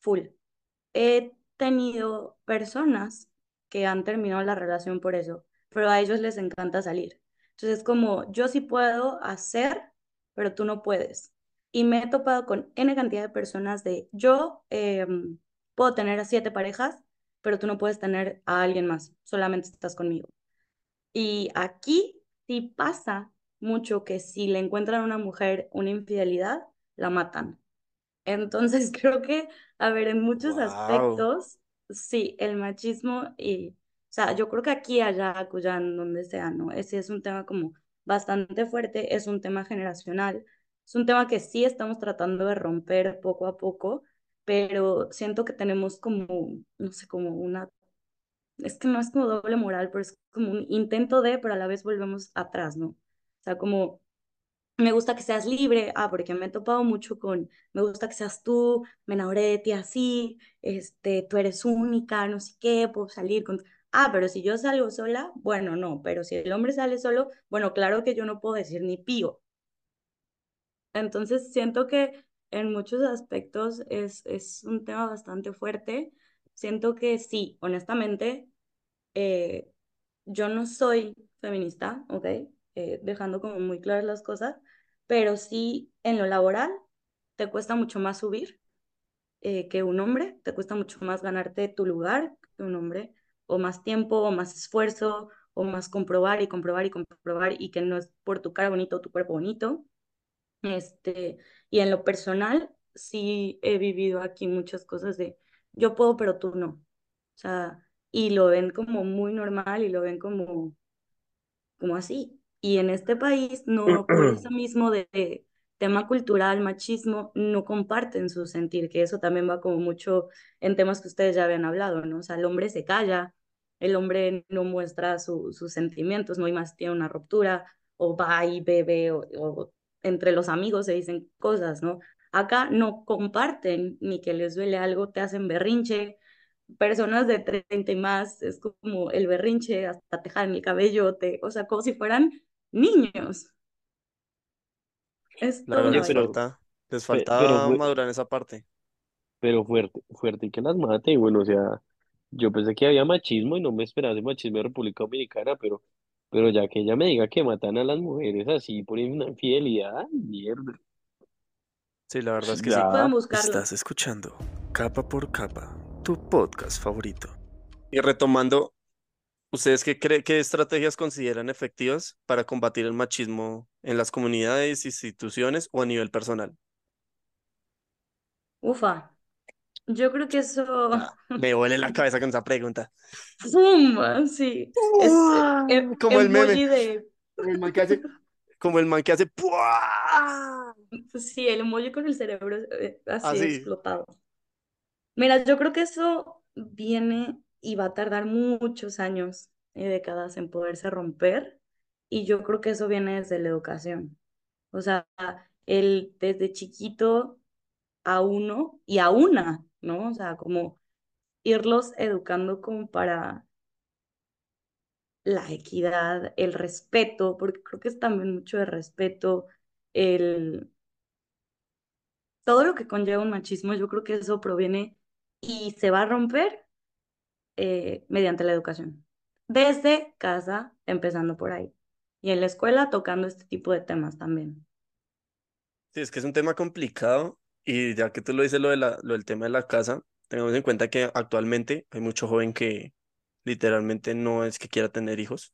full. He tenido personas que han terminado la relación por eso, pero a ellos les encanta salir. Entonces, como yo sí puedo hacer, pero tú no puedes. Y me he topado con N cantidad de personas de yo eh, puedo tener a siete parejas, pero tú no puedes tener a alguien más, solamente estás conmigo. Y aquí sí pasa mucho que si le encuentran a una mujer una infidelidad, la matan. Entonces creo que, a ver, en muchos wow. aspectos, sí, el machismo y, o sea, yo creo que aquí, allá, acullá, en donde sea, ¿no? Ese es un tema como bastante fuerte, es un tema generacional, es un tema que sí estamos tratando de romper poco a poco, pero siento que tenemos como, no sé, como una, es que no es como doble moral, pero es como un intento de, pero a la vez volvemos atrás, ¿no? O sea, como me gusta que seas libre, ah, porque me he topado mucho con, me gusta que seas tú, me enamoré de ti así, este, tú eres única, no sé qué, puedo salir con... Ah, pero si yo salgo sola, bueno, no, pero si el hombre sale solo, bueno, claro que yo no puedo decir ni pío. Entonces siento que en muchos aspectos es, es un tema bastante fuerte. Siento que sí, honestamente, eh, yo no soy feminista, ¿ok? Eh, dejando como muy claras las cosas, pero sí en lo laboral te cuesta mucho más subir eh, que un hombre, te cuesta mucho más ganarte tu lugar que un hombre, o más tiempo, o más esfuerzo, o más comprobar y comprobar y comprobar, y que no es por tu cara bonito o tu cuerpo bonito. Este, y en lo personal, sí he vivido aquí muchas cosas de yo puedo, pero tú no. O sea, y lo ven como muy normal y lo ven como, como así. Y en este país, no por eso mismo de, de tema cultural, machismo, no comparten su sentir, que eso también va como mucho en temas que ustedes ya habían hablado, ¿no? O sea, el hombre se calla, el hombre no muestra su, sus sentimientos, no hay más tiene una ruptura, o va y bebe, o, o entre los amigos se dicen cosas, ¿no? Acá no comparten ni que les duele algo, te hacen berrinche, personas de 30 y más, es como el berrinche, hasta te jalan el cabello, te, o sea, como si fueran niños. Es todo les pero, falta, les pe- pero, falta fue- madurar en esa parte. pero fuerte, fuerte y que las mate. Y bueno, o sea, yo pensé que había machismo y no me esperaba ese machismo de República Dominicana, pero Pero ya que ella me diga que matan a las mujeres así por una infidelidad, mierda. Sí, la verdad es que sí. Ya, Pueden buscarlo. Estás escuchando Capa por Capa, tu podcast favorito. Y retomando, ¿ustedes qué creen, qué estrategias consideran efectivas para combatir el machismo en las comunidades, instituciones o a nivel personal? Ufa, yo creo que eso, Ah, me duele la cabeza con esa pregunta. ¡Fum! Sí, es eh, em- Como el meme. emoji de, Como el man que hace, como el man que hace ¡pua! sí, el emoji con el cerebro eh, así Así. explotado. Mira, yo creo que eso viene y va a tardar muchos años y décadas en poderse romper, y yo creo que eso viene desde la educación. O sea, el desde chiquito a uno y a una, ¿no? O sea, como irlos educando como para la equidad, el respeto, porque creo que es también mucho de respeto, el todo lo que conlleva un machismo, yo creo que eso proviene y se va a romper eh, mediante la educación. Desde casa, empezando por ahí. Y en la escuela tocando este tipo de temas también. Sí, es que es un tema complicado y ya que tú lo dices lo de la, lo del tema de la casa, tengamos en cuenta que actualmente hay mucho joven que literalmente no es que quiera tener hijos.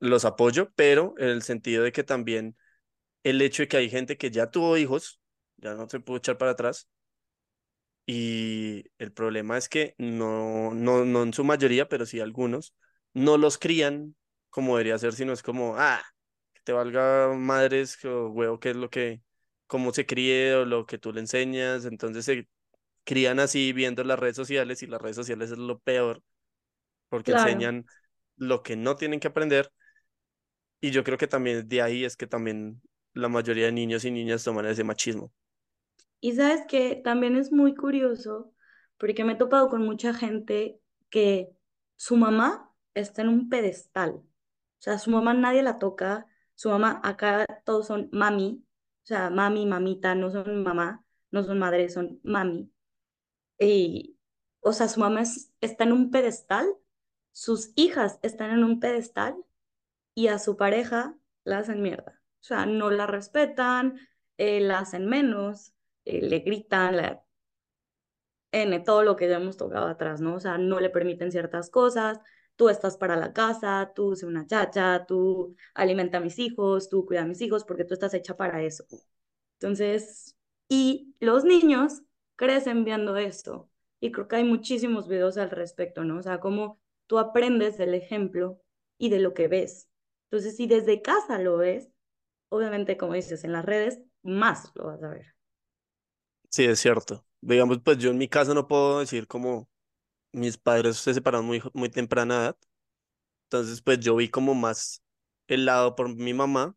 Los apoyo, pero en el sentido de que también el hecho de que hay gente que ya tuvo hijos, ya no se puede echar para atrás. Y el problema es que no, no, no en su mayoría, pero sí algunos, no los crían como debería ser, sino es como, ah, que te valga madres o huevo, que es lo que, cómo se críe o lo que tú le enseñas. Entonces se crían así viendo las redes sociales y las redes sociales es lo peor porque Claro. enseñan lo que no tienen que aprender. Y yo creo que también de ahí es que también la mayoría de niños y niñas toman ese machismo. Y sabes que también es muy curioso porque me he topado con mucha gente que su mamá está en un pedestal. O sea, su mamá nadie la toca. Su mamá, acá todos son mami. O sea, mami, mamita, no son mamá, no son madre, son mami. Y, o sea, su mamá es- está en un pedestal, sus hijas están en un pedestal y a su pareja la hacen mierda. O sea, no la respetan, eh, la hacen menos, eh, le gritan, la, N, todo lo que ya hemos tocado atrás, ¿no? O sea, no le permiten ciertas cosas, tú estás para la casa, tú sé una chacha, tú alimenta a mis hijos, tú cuida a mis hijos, porque tú estás hecha para eso. Entonces, y los niños crecen viendo esto. Y creo que hay muchísimos videos al respecto, ¿no? O sea, cómo tú aprendes del ejemplo y de lo que ves. Entonces, si desde casa lo ves, obviamente, como dices, en las redes, más lo vas a ver. Sí, es cierto. Digamos, pues yo en mi caso no puedo decir como mis padres se separaron muy, muy temprana edad. Entonces, pues yo vi como más el lado por mi mamá.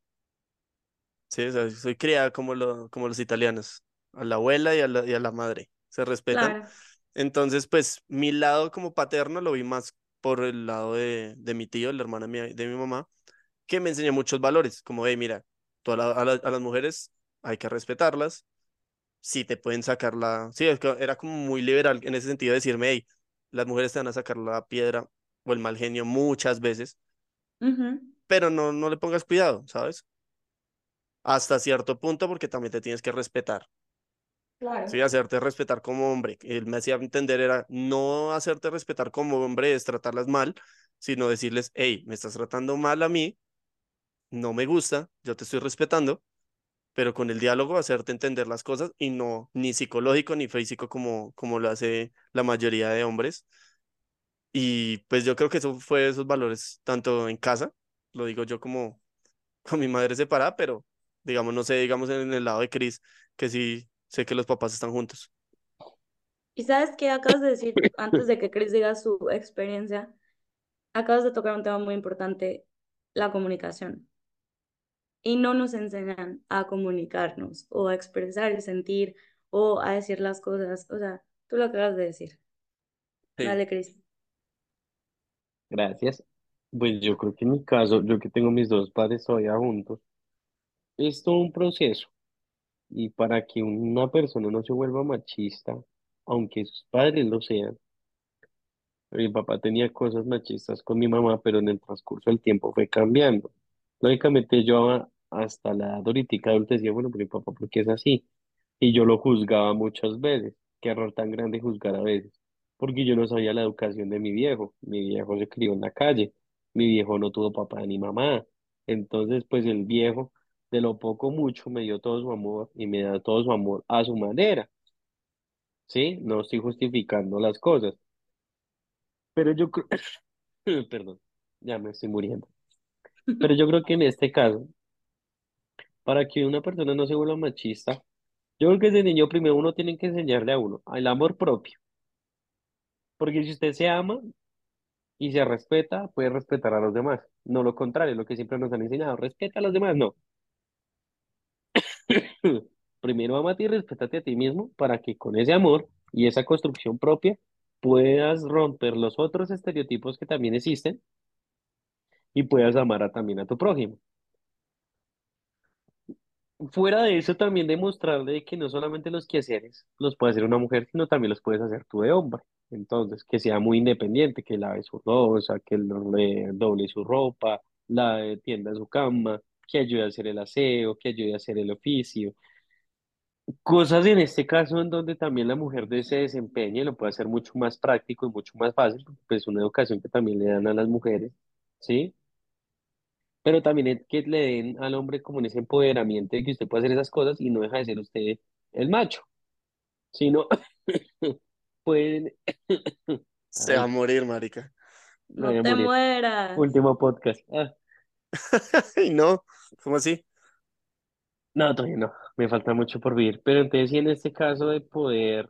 Sí, o sea, soy criada como, lo, como los italianos, a la abuela y a la, y a la madre. Se respetan. Claro, Entonces, pues mi lado como paterno lo vi más por el lado de, de mi tío, el hermano de mi, de mi mamá, que me enseñó muchos valores, como, hey, mira, tú a, la- a la- a las mujeres hay que respetarlas, sí te pueden sacar la... Sí, era como muy liberal en ese sentido de decirme, hey, las mujeres te van a sacar la piedra o el mal genio muchas veces, pero no, no le pongas cuidado, ¿sabes? Hasta cierto punto porque también te tienes que respetar. claro. Sí, hacerte respetar como hombre. Él me hacía entender era no hacerte respetar como hombre es tratarlas mal, sino decirles, hey, me estás tratando mal a mí, no me gusta, yo te estoy respetando, pero con el diálogo hacerte entender las cosas y no ni psicológico ni físico como, como lo hace la mayoría de hombres. Y pues yo creo que eso fue esos valores, tanto en casa, lo digo yo como con mi madre separada, pero digamos, no sé, digamos en el lado de Cris, que sí sé que los papás están juntos. Y sabes qué acabas de decir antes de que Chris diga su experiencia, acabas de tocar un tema muy importante, la comunicación. Y no nos enseñan a comunicarnos o a expresar el sentir o a decir las cosas. O sea, tú lo acabas de decir. Sí. Dale, Chris. gracias. Pues yo creo que en mi caso, yo que tengo mis dos padres todavía juntos, es todo un proceso. Y para que una persona no se vuelva machista, aunque sus padres lo sean, Mi papá tenía cosas machistas con mi mamá, pero en el transcurso del tiempo fue cambiando. Lógicamente yo a- hasta la edad adulta decía, bueno, pero mi papá, ¿por qué es así? Y yo lo juzgaba muchas veces. Qué error tan grande juzgar a veces. Porque yo no sabía la educación de mi viejo. Mi viejo se crió en la calle. Mi viejo no tuvo papá ni mamá. Entonces, pues el viejo, de lo poco mucho, me dio todo su amor y me da todo su amor a su manera. ¿Sí? No estoy justificando las cosas. Pero yo creo, perdón, ya me estoy muriendo. Pero yo creo que en este caso, para que una persona no se vuelva machista, yo creo que desde niño primero uno tiene que enseñarle a uno el amor propio. Porque si usted se ama y se respeta, puede respetar a los demás. No lo contrario, lo que siempre nos han enseñado, respeta a los demás, no. Primero amate y respétate a ti mismo para que con ese amor y esa construcción propia puedas romper los otros estereotipos que también existen y puedas amar a- también a tu prójimo. Fuera de eso, también demostrarle que no solamente los quehaceres los puede hacer una mujer, sino también los puedes hacer tú de hombre. Entonces, que sea muy independiente, que lave su rosa, que le doble su ropa, la tienda su cama, que ayude a hacer el aseo, que ayude a hacer el oficio. Cosas en este caso en donde también la mujer de- se desempeñe, lo puede hacer mucho más práctico y mucho más fácil, porque pues una educación que también le dan a las mujeres, ¿sí? Pero también es que le den al hombre como en ese empoderamiento de que usted puede hacer esas cosas y no deja de ser usted el macho, sino pueden, Se va a morir, marica. No te morir. mueras. Último podcast. Ah, Y no, ¿cómo así? no, todavía no, me falta mucho por vivir, pero entonces sí en este caso de poder,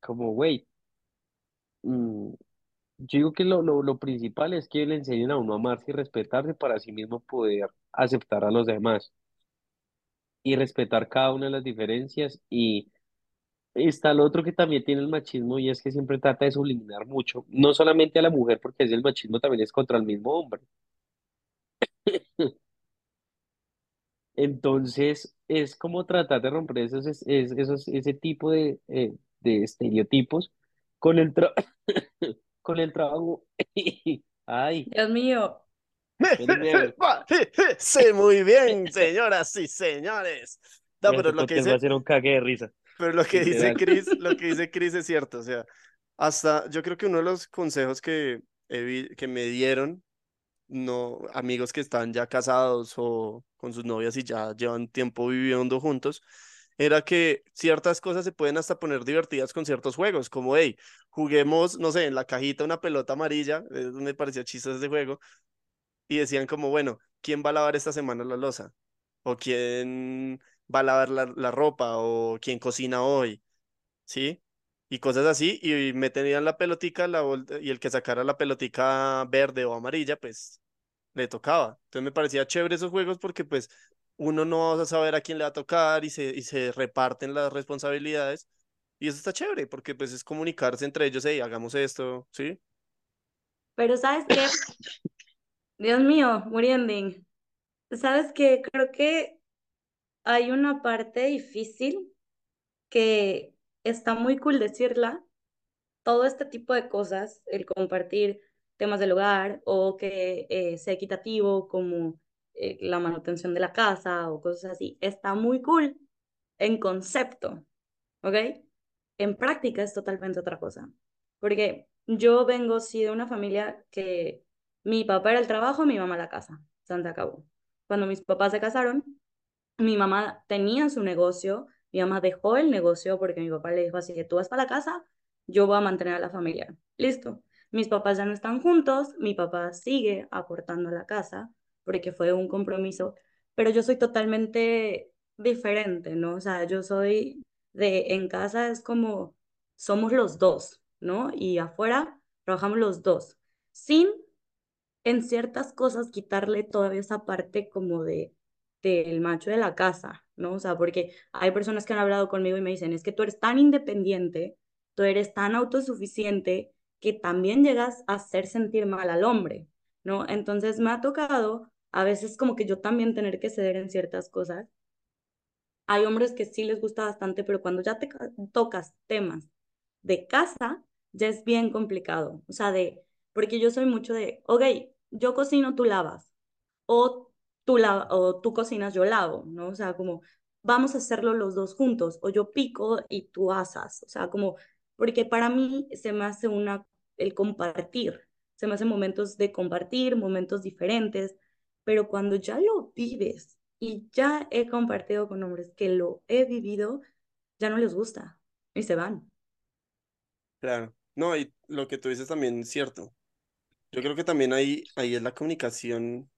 como, güey, mm, yo digo que lo, lo, lo principal es que le enseñen a uno a amarse y respetarse para sí mismo poder aceptar a los demás y respetar cada una de las diferencias y Está el otro que también tiene el machismo y es que siempre trata de subliminar mucho, no solamente a la mujer, porque es el machismo también es contra el mismo hombre. Entonces, es como tratar de romper esos, es- es- esos, ese tipo de, eh, de estereotipos con el, tra- con el trabajo. Ay, Dios mío. Sí, muy bien, señoras y señores. No, pero lo que podcast va a dice, ser un cague de risa, pero lo que dice. Chris, lo que dice Chris es cierto. O sea, hasta yo creo que uno de los consejos que, que me dieron, no, amigos que están ya casados o con sus novias y ya llevan tiempo viviendo juntos, era que ciertas cosas se pueden hasta poner divertidas con ciertos juegos, como, hey, juguemos, no sé, en la cajita una pelota amarilla, eh, me parecía chistoso ese juego y decían como, bueno, ¿quién va a lavar esta semana la loza? ¿O quién va a lavar la, la ropa? ¿O quién cocina hoy? ¿Sí? Y cosas así, y me tenían la pelotica la y el que sacara la pelotica verde o amarilla, pues le tocaba. Entonces me parecía chévere esos juegos porque pues uno no va a saber a quién le va a tocar y se, y se reparten las responsabilidades. Y eso está chévere porque pues es comunicarse entre ellos, hey, hagamos esto, ¿sí? Pero ¿sabes qué? Dios mío, muriendo. ¿Sabes qué? Creo que hay una parte difícil que está muy cool decirla. Todo este tipo de cosas, el compartir temas del hogar o que eh, sea equitativo como eh, la manutención de la casa o cosas así, está muy cool en concepto, ¿ok? En práctica es totalmente otra cosa. Porque yo vengo, sí, de una familia que mi papá era el trabajo, mi mamá la casa. Se acabó. Cuando mis papás se casaron, mi mamá tenía su negocio, mi mamá dejó el negocio porque mi papá le dijo así que tú vas para la casa, yo voy a mantener a la familia. Listo. Mis papás ya no están juntos, mi papá sigue aportando a la casa porque fue un compromiso, pero yo soy totalmente diferente, ¿no? O sea, yo soy de en casa es como somos los dos, ¿no? Y afuera trabajamos los dos, sin en ciertas cosas quitarle todavía esa parte como de del macho de la casa, ¿no? O sea, porque hay personas que han hablado conmigo y me dicen, es que tú eres tan independiente, tú eres tan autosuficiente que también llegas a hacer sentir mal al hombre, ¿no? Entonces me ha tocado a veces como que yo también tener que ceder en ciertas cosas. Hay hombres que sí les gusta bastante, pero cuando ya te tocas temas de casa, ya es bien complicado. O sea, de, porque yo soy mucho de, ok, yo cocino, tú lavas. O tú, la, o tú cocinas, yo lavo, ¿no? O sea, como vamos a hacerlo los dos juntos. O yo pico y tú asas. O sea, como, porque para mí se me hace una, el compartir. Se me hacen momentos de compartir, momentos diferentes. Pero cuando ya lo vives y ya he compartido con hombres que lo he vivido, ya no les gusta y se van. Claro. No, y lo que tú dices también es cierto. Yo creo que también ahí, ahí es la comunicación,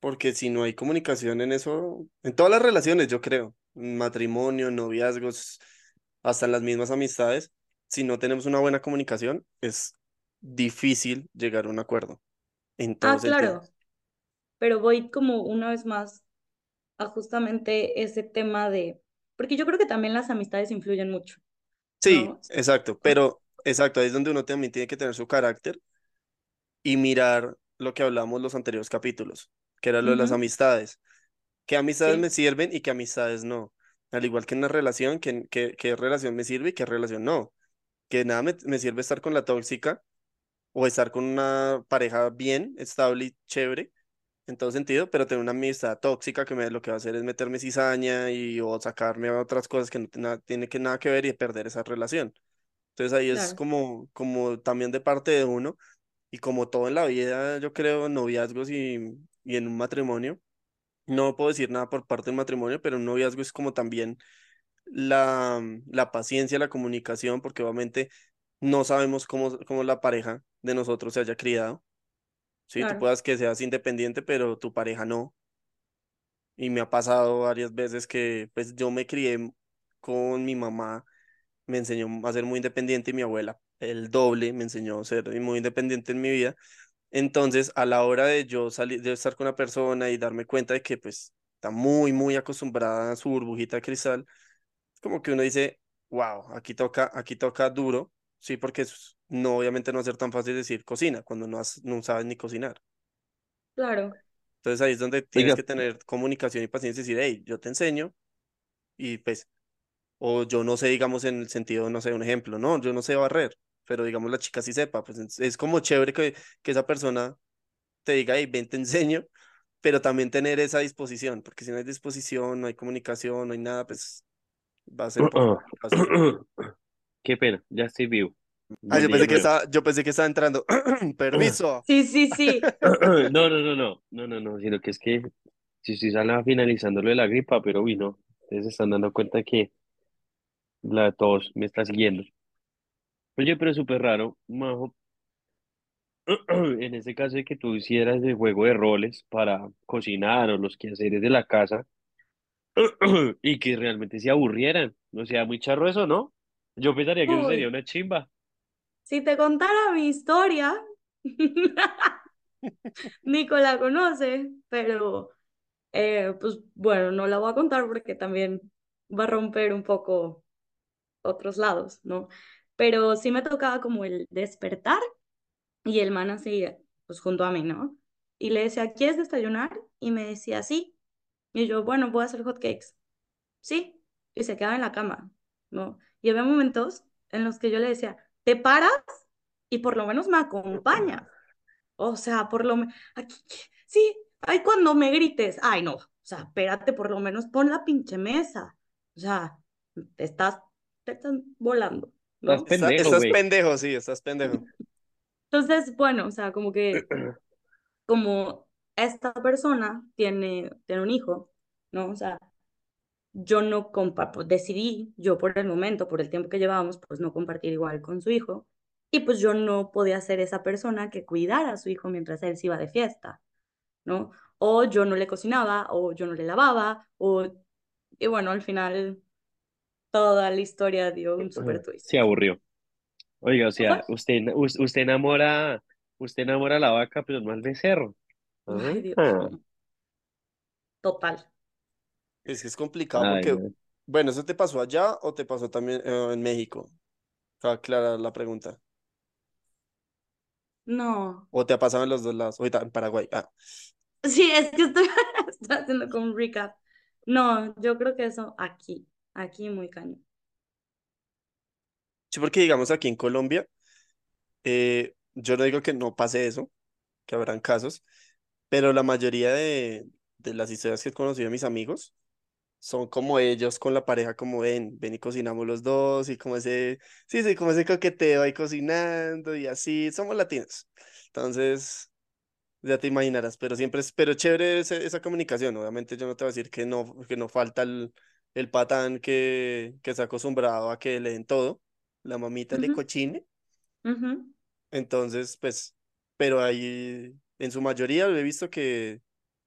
porque si no hay comunicación en eso, en todas las relaciones, yo creo, matrimonio, noviazgos, hasta en las mismas amistades, si no tenemos una buena comunicación, es difícil llegar a un acuerdo en todo Ah, sentido. Pero voy como una vez más a justamente ese tema de, porque yo creo que también las amistades influyen mucho, Sí, ¿no? exacto, pero exacto, ahí es donde uno también tiene que tener su carácter y mirar lo que hablamos los anteriores capítulos, que era lo de las amistades. ¿Qué amistades me sirven y qué amistades no? Al igual que en una relación, ¿qué, qué, qué relación me sirve y qué relación no? Que nada me, me sirve estar con la tóxica o estar con una pareja bien, estable y chévere en todo sentido, pero tener una amistad tóxica que me, lo que va a hacer es meterme cizaña y o sacarme a otras cosas que no tiene, nada- tiene que nada que ver y perder esa relación. Entonces ahí es claro, como, como también de parte de uno y como todo en la vida, yo creo, en noviazgos y, y en un matrimonio. No puedo decir nada por parte del matrimonio, pero un noviazgo es como también la, la paciencia, la comunicación, porque obviamente no sabemos cómo, cómo la pareja de nosotros se haya criado. Sí, tú claro, puedas que seas independiente, pero tu pareja no. Y me ha pasado varias veces que pues yo me crié con mi mamá, me enseñó a ser muy independiente y mi abuela el doble me enseñó a ser muy independiente en mi vida. Entonces, a la hora de yo salir, de estar con una persona y darme cuenta de que pues está muy, muy acostumbrada a su burbujita de cristal, como que uno dice, wow, aquí toca, aquí toca duro, sí, porque es- no, obviamente no va a ser tan fácil decir cocina cuando no, has- no sabes ni cocinar. claro, Entonces ahí es donde tienes Oiga, que tener comunicación y paciencia y decir, hey, yo te enseño y pues, o yo no sé, digamos, en el sentido, no sé, un ejemplo, no, yo no sé barrer, pero digamos la chica sí sepa, pues es como chévere que, que esa persona te diga, hey, ven, te enseño, pero también tener esa disposición, porque si no hay disposición, no hay comunicación, no hay nada, pues va a ser un poco fácil. qué pena, ya estoy vivo. Ah, yo de pensé que estaba, yo pensé que estaba entrando. Permiso. sí, sí, sí, No, no, no, no, no, no, no, sino que es que si estoy sala finalizando lo de la gripa, pero uy, no, ustedes se están dando cuenta que la tos me está siguiendo. Oye, pero es súper raro, Majo, en ese caso de que tú hicieras el juego de roles para cocinar o los quehaceres de la casa y que realmente se aburrieran, o sea, muy charro eso, ¿no? Yo pensaría que eso sería una chimba. Si te contara mi historia, Nico la conoce, pero eh, pues bueno, no la voy a contar porque también va a romper un poco otros lados, ¿no? Pero sí me tocaba como el despertar y el man así, pues junto a mí, ¿no? Y le decía, ¿quieres desayunar? Y me decía, sí. Y yo, bueno, voy a hacer hot cakes. Sí. Y se quedaba en la cama, ¿no? Y había momentos en los que yo le decía, te paras y por lo menos me acompañas. O sea, por lo menos, aquí, sí, ay, cuando me grites, ay, no, o sea, espérate, por lo menos pon la pinche mesa. O sea, te estás, te están volando, Estás ¿no? Está, pendejo, estás pendejo, sí, estás pendejo. Entonces, bueno, o sea, como que, como esta persona tiene, tiene un hijo, ¿no? O sea, yo no compa pues, decidí, yo por el momento, por el tiempo que llevábamos, pues no compartir igual con su hijo. Y pues yo no podía ser esa persona que cuidara a su hijo mientras él se iba de fiesta. ¿no? O yo no le cocinaba, o yo no le lavaba, o... Y bueno, al final toda la historia dio un super twist. Se aburrió. Oiga, o sea, usted, us- usted enamora, usted enamora a la vaca, pero no al becerro. Ay, Dios Ah. Total. Es que es complicado ay, porque, no. bueno, ¿eso te pasó allá o te pasó también eh, en México? Para aclarar la pregunta. No. ¿O te ha pasado en los dos lados? Ahorita en Paraguay. Ah, Sí, es que estoy, estoy haciendo como un recap. No, yo creo que eso aquí, aquí muy cañón. Sí, porque digamos aquí en Colombia, eh, yo no digo que no pase eso, que habrán casos, pero la mayoría de, de las historias que he conocido de mis amigos son como ellos con la pareja, como ven, ven y cocinamos los dos, y como ese, sí, sí, como ese coqueteo ahí cocinando y así, somos latinos. Entonces, ya te imaginarás, pero siempre es, pero chévere ese- esa comunicación, obviamente yo no te voy a decir que no, que no falta el, el patán que, que está acostumbrado a que le den todo, la mamita le Ujú, cochine, ujú. entonces, pues, pero ahí, en su mayoría lo he visto que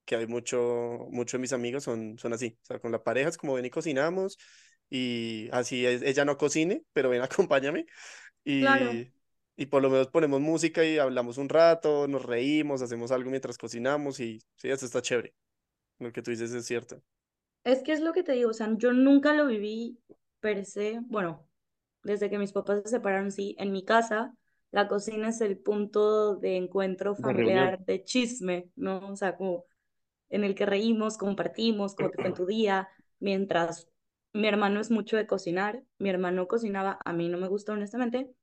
que hay mucho, muchos de mis amigos son, son así, o sea, con la pareja es como ven y cocinamos y así es, ella no cocine, pero ven, acompáñame Claro. y, y por lo menos ponemos música y hablamos un rato, nos reímos, hacemos algo mientras cocinamos y sí, eso está chévere, lo que tú dices es cierto. Es que es lo que te digo, o sea, yo nunca lo viví per se, bueno, desde que mis papás se separaron, sí, en mi casa la cocina es el punto de encuentro familiar, de chisme, ¿no? O sea, como en el que reímos, compartimos, cómo te fue en tu día, mientras mi hermano es mucho de cocinar, mi hermano cocinaba, a mí no me gusta honestamente,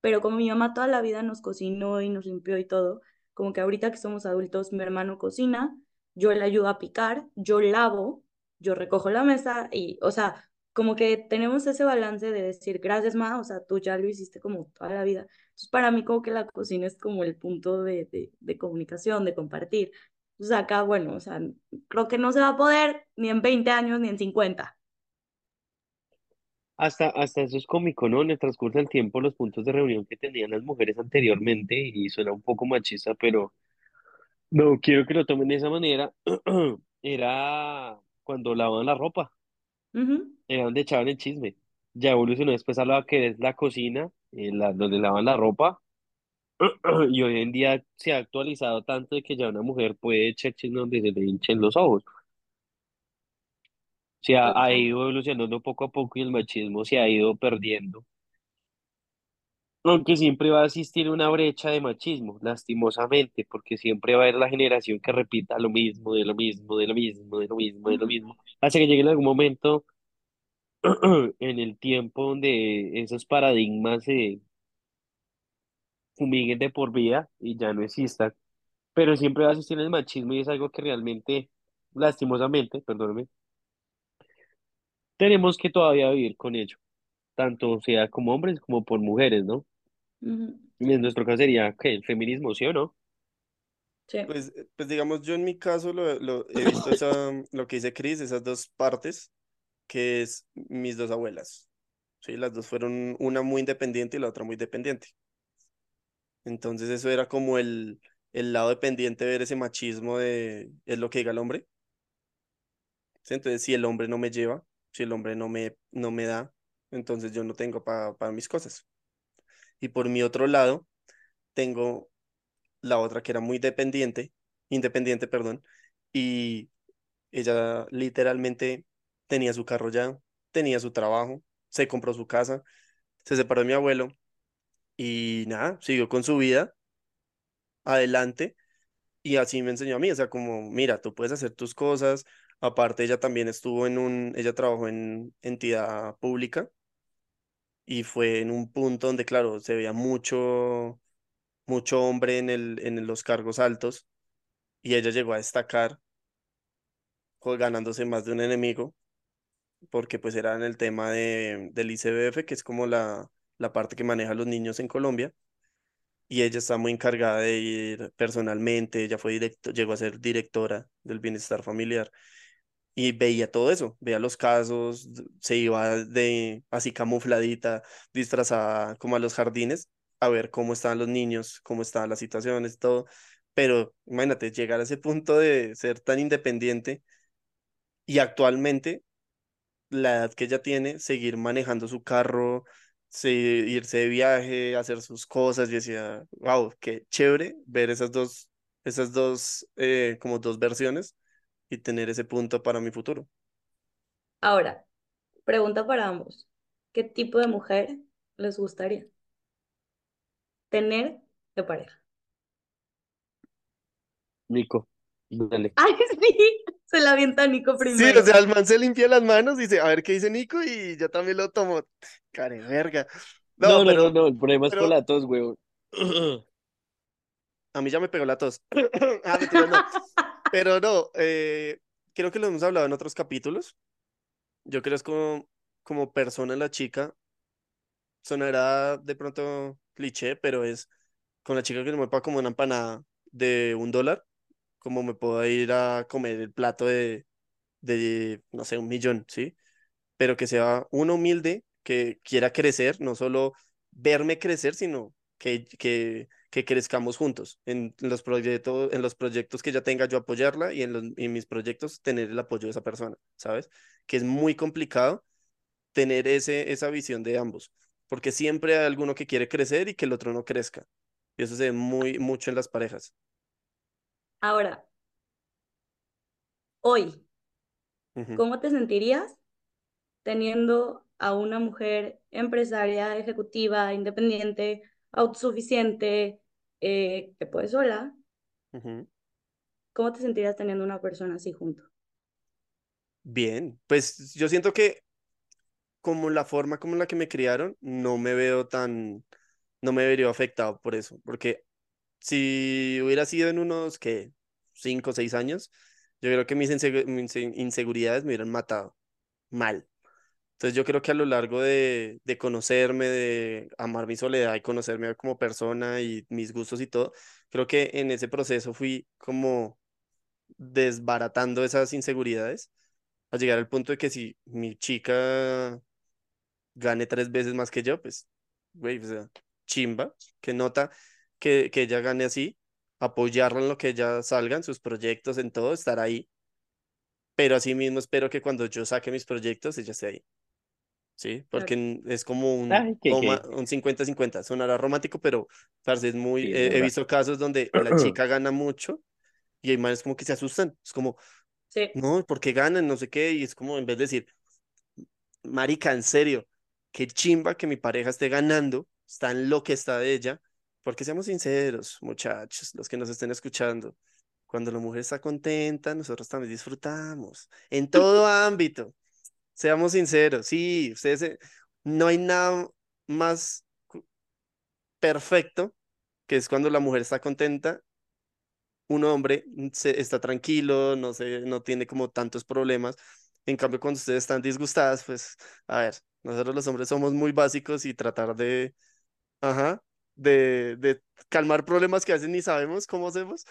pero como mi mamá toda la vida nos cocinó y nos limpió y todo, como que ahorita que somos adultos, mi hermano cocina, yo le ayudo a picar, yo lavo, yo recojo la mesa y, o sea, como que tenemos ese balance de decir, gracias, ma, o sea, tú ya lo hiciste como toda la vida. Entonces, para mí como que la cocina es como el punto de, de, de comunicación, de compartir. Entonces, acá, bueno, o sea, creo que no se va a poder ni en 20 años ni en 50. Hasta, hasta eso es cómico, ¿no? En el transcurso del tiempo, los puntos de reunión que tenían las mujeres anteriormente, y suena un poco machista, pero no quiero que lo tomen de esa manera, era cuando lavaban la ropa, Ujú, era donde echaban el chisme. Ya evolucionó después a lo que es la cocina, eh, la, donde lavan la ropa, y hoy en día se ha actualizado tanto de que ya una mujer puede echar donde se le hinchen los ojos. Se ha, ha total. ido evolucionando poco a poco y el machismo se ha ido perdiendo. Aunque siempre va a existir una brecha de machismo, lastimosamente, porque siempre va a haber la generación que repita lo mismo, de lo mismo, de lo mismo, de lo mismo, de lo mismo, hasta que llegue en algún momento en el tiempo donde esos paradigmas se fumiguen de por vida y ya no existan. Pero siempre va a existir el machismo y es algo que realmente, lastimosamente, perdóname, tenemos que todavía vivir con ello, tanto sea como hombres como por mujeres, ¿no? ujú. Y en nuestro caso sería, ¿qué? El feminismo, ¿sí o no? Sí. Pues, pues digamos, yo en mi caso lo, lo he visto esa, lo que dice Chris, esas dos partes, que es mis dos abuelas. Sí, las dos fueron una muy independiente y la otra muy dependiente. Entonces eso era como el, el lado dependiente de ver ese machismo de es lo que diga el hombre. Entonces si el hombre no me lleva, si el hombre no me, no me da, entonces yo no tengo para para mis cosas. Y por mi otro lado, tengo la otra que era muy dependiente, independiente, perdón, y ella literalmente tenía su carro ya, tenía su trabajo, se compró su casa, se separó de mi abuelo y nada, siguió con su vida adelante Y así me enseñó a mí, o sea, como, mira, tú puedes hacer tus cosas. Aparte, ella también estuvo en un, ella trabajó en entidad pública y fue en un punto donde, claro, se veía mucho, mucho hombre en el, en los cargos altos y ella llegó a destacar ganándose más de un enemigo porque pues era en el tema de, del ICBF, que es como la, la parte que maneja los niños en Colombia. Y ella está muy encargada de ir personalmente, ella fue directo, llegó a ser directora del bienestar familiar y veía todo eso, veía los casos, se iba de así camufladita, disfrazada como a los jardines, a ver cómo estaban los niños, cómo estaban las situaciones, todo. Pero imagínate, llegar a ese punto de ser tan independiente y actualmente la edad que ella tiene, seguir manejando su carro, se- irse de viaje, hacer sus cosas. Yo decía, wow, qué chévere ver esas dos, esas dos, eh, como dos versiones y tener ese punto para mi futuro. Ahora, pregunta para ambos. ¿Qué tipo de mujer les gustaría tener de pareja? Nico, dale. Ay, sí, se la avienta Nico Sí, o primero. sea, el man se limpia las manos y dice, a ver qué dice Nico y yo también lo tomo. Care verga. No, No, no, no, pero, no, el problema es por pero la tos, weón. a mí ya me pegó la tos. Ah, mentira, no. Pero no, eh, creo que lo hemos hablado en otros capítulos. Yo creo es como, como persona la chica, sonará de pronto cliché, pero es con la chica que no me paga como una empanada de un dólar, como me puedo ir a comer el plato de, de, no sé, un millón, ¿sí? Pero que sea uno humilde, que quiera crecer, no solo verme crecer, sino que, que, que crezcamos juntos en los proyectos, en los proyectos que ella tenga, yo apoyarla y en, los, en mis proyectos tener el apoyo de esa persona, ¿sabes? Que es muy complicado tener ese, esa visión de ambos, porque siempre hay alguno que quiere crecer y que el otro no crezca. Y eso se ve muy mucho en las parejas. Ahora, hoy, ¿cómo te sentirías teniendo a una mujer empresaria, ejecutiva, independiente, autosuficiente, eh, que puede sola? ¿Cómo te sentirías teniendo una persona así junto? Bien, pues yo siento que como la forma como la que me criaron, no me veo tan, no me vería afectado por eso, porque si hubiera sido en unos, que cinco o seis años, yo creo que mis, insegu- inseguridades me hubieran matado mal. Entonces yo creo que a lo largo de, de conocerme, de amar mi soledad y conocerme como persona y mis gustos y todo, creo que en ese proceso fui como desbaratando esas inseguridades a llegar al punto de que si mi chica gane tres veces más que yo, pues, güey, o sea, chimba, que nota que, que ella gane así, apoyarla en lo que ella salga, en sus proyectos, en todo, estar ahí, pero así mismo espero que cuando yo saque mis proyectos, ella esté ahí, ¿sí? Porque es como un Ay, que, toma, que. un cincuenta cincuenta sonará romántico, pero, parce, es muy, Sí, es he visto casos donde la chica gana mucho y hay manes como que se asustan, es como, sí, no, ¿por qué ganan? No sé qué, y es como en vez de decir, Marica, en serio, qué chimba que mi pareja esté ganando, está en lo que está de ella, porque seamos sinceros, muchachos, los que nos estén escuchando, cuando la mujer está contenta, nosotros también disfrutamos, en todo ámbito, seamos sinceros, sí, ustedes, no hay nada más perfecto que es cuando la mujer está contenta, un hombre se, está tranquilo, no se, no tiene como tantos problemas. En cambio, cuando ustedes están disgustadas, pues, a ver, nosotros los hombres somos muy básicos y tratar de, ajá, de, de calmar problemas que a veces ni sabemos cómo hacemos,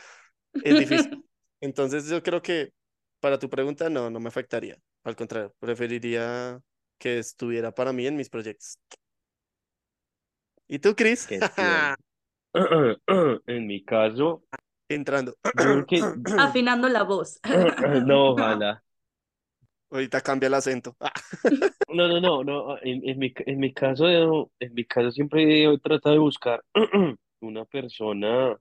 es difícil. Entonces, yo creo que para tu pregunta, no, no me afectaría. Al contrario, preferiría que estuviera para mí en mis proyectos. ¿Y tú, Chris? En mi caso, Entrando. yo creo que, afinando la voz. no, ojalá. Ahorita cambia el acento. No, no, no, no. En, en mi, en mi caso, en mi caso siempre he tratado de buscar una persona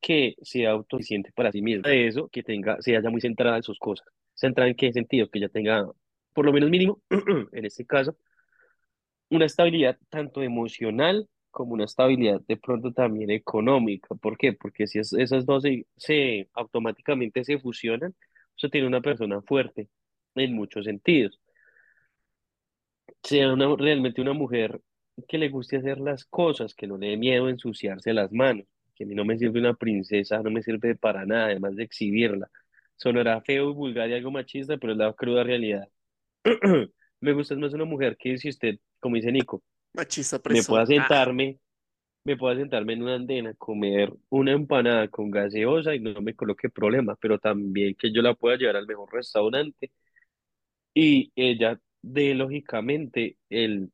que sea autosuficiente para sí misma. Eso, que tenga, se haya muy centrada en sus cosas. ¿Centrada en qué sentido? Que ya tenga, por lo menos mínimo, en este caso, una estabilidad tanto emocional como una estabilidad de pronto también económica. ¿Por qué? Porque si es- esas dos se, se automáticamente se fusionan, usted tiene una persona fuerte en muchos sentidos. Sea una, realmente una mujer que le guste hacer las cosas, que no le dé miedo ensuciarse las manos, que a mí no me sirve una princesa, no me sirve para nada, además de exhibirla. Sonará feo y vulgar y algo machista, pero es la cruda realidad. Me gusta más una mujer que si usted, como dice Nico, Machista me pueda. Ah, sentarme, me pueda sentarme en una andena, comer una empanada con gaseosa y no me coloque problema, pero también que yo la pueda llevar al mejor restaurante y ella de lógicamente el,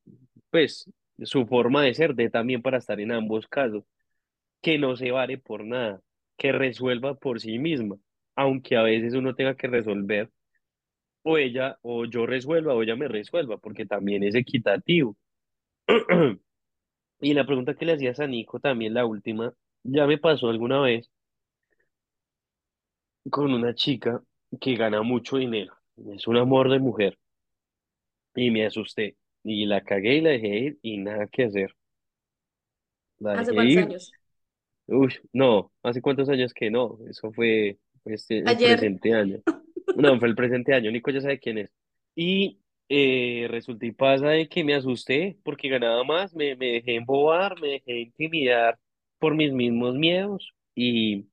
pues, su forma de ser de también para estar en ambos casos, que no se vale por nada, que resuelva por sí misma, aunque a veces uno tenga que resolver, o ella, o yo resuelva, o ella me resuelva, porque también es equitativo. Y la pregunta que le hacías a Nico también, la última, ya me pasó alguna vez con una chica que gana mucho dinero, es un amor de mujer, y me asusté, y la cagué y la dejé ir, y nada que hacer. La ¿Hace dejé cuántos ir, años? uy, no, ¿hace cuántos años que no? Eso fue este, el Ayer. presente año. No, fue el presente año, Nico ya sabe quién es. Y Eh, resulta y pasa de que me asusté porque ganaba más, me, me dejé embobar, me dejé intimidar por mis mismos miedos y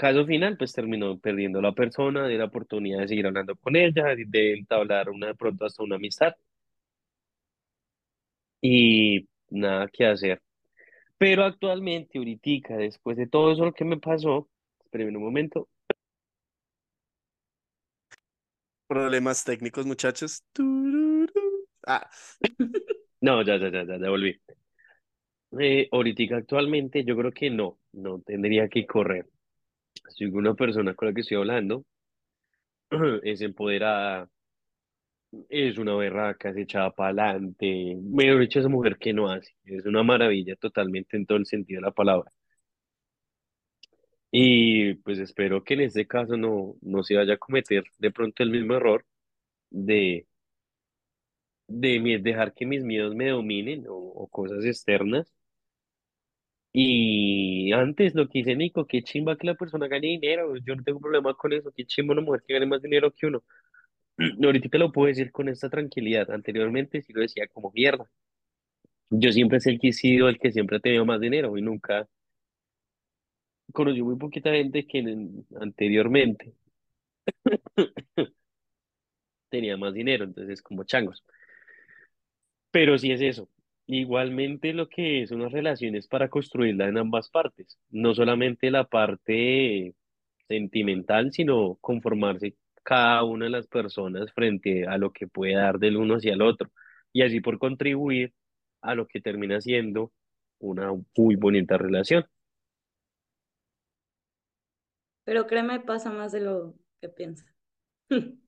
caso final, pues terminó perdiendo la persona, de la oportunidad de seguir hablando con ella, de entablar una de pronto hasta una amistad y nada que hacer. Pero actualmente, ahorita, después de todo eso lo que me pasó, espérenme un momento, Problemas técnicos, muchachos. Ah, no, ya, ya, ya, ya, ya volví. Eh, ahorita actualmente yo creo que no, no tendría que correr. Soy una persona con la que estoy hablando, es empoderada, es una berraca, es echada para adelante, mejor dicho, esa mujer que no hace, es una maravilla totalmente en todo el sentido de la palabra. Y pues espero que en este caso no, no se vaya a cometer de pronto el mismo error de, de dejar que mis miedos me dominen o, o cosas externas. Y antes lo que hice Nico, qué chimba que la persona gane dinero, yo no tengo problema con eso, qué chimba una mujer que gane más dinero que uno. Ahorita lo puedo decir con esta tranquilidad, anteriormente sí lo decía como mierda. Yo siempre el que he sido el que siempre ha tenido más dinero y nunca conocí muy poquita gente que en- anteriormente tenía más dinero, entonces como changos. Pero sí es eso. Igualmente lo que es una relación es para construirla en ambas partes, no solamente la parte sentimental, sino conformarse cada una de las personas frente a lo que puede dar del uno hacia el otro y así por contribuir a lo que termina siendo una muy bonita relación. Pero créeme, pasa más de lo que piensas.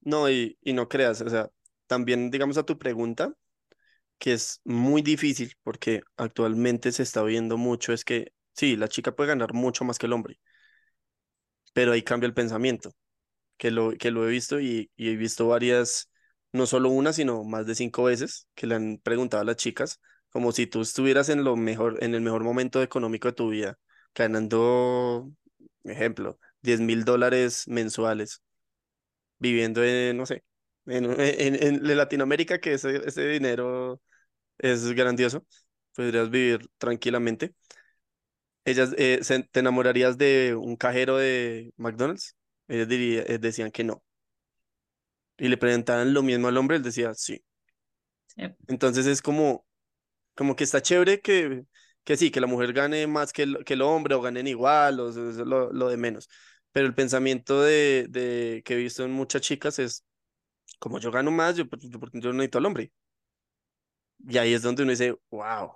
no, y, y no creas, o sea, también digamos a tu pregunta, que es muy difícil porque actualmente se está viendo mucho, es que sí, la chica puede ganar mucho más que el hombre, pero ahí cambia el pensamiento, que lo, que lo he visto y, y he visto varias, no solo una, sino más de cinco veces que le han preguntado a las chicas, como si tú estuvieras en lo mejor, en el mejor momento económico de tu vida, ganando, ejemplo, diez mil dólares mensuales viviendo en, no sé, en, en, en Latinoamérica, que ese, ese dinero es grandioso, podrías vivir tranquilamente. Ellas, eh, se- ¿te enamorarías de un cajero de McDonald's? Ellas diría- eh, decían que no. Y le preguntaban lo mismo al hombre, él decía sí. Sí. Entonces es como, como que está chévere que, que sí, que la mujer gane más que el, que el hombre o ganen igual, o eso es lo, lo de menos. Pero el pensamiento de, de que he visto en muchas chicas es, como yo gano más, yo, pues, yo, yo no necesito al hombre. Y ahí es donde uno dice, wow,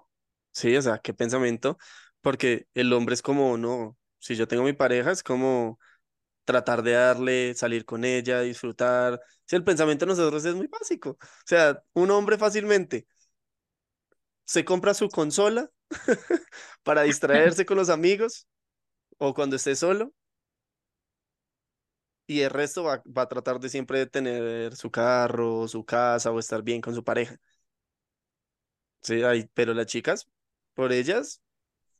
sí, o sea, qué pensamiento, porque el hombre es como, no, si yo tengo mi pareja, es como tratar de darle, salir con ella, disfrutar. Si el pensamiento nosotros es muy básico, o sea, un hombre fácilmente se compra su consola para distraerse con los amigos o cuando esté solo, y el resto va, va a tratar de siempre tener su carro, su casa o estar bien con su pareja. Sí, ahí, pero las chicas, por ellas,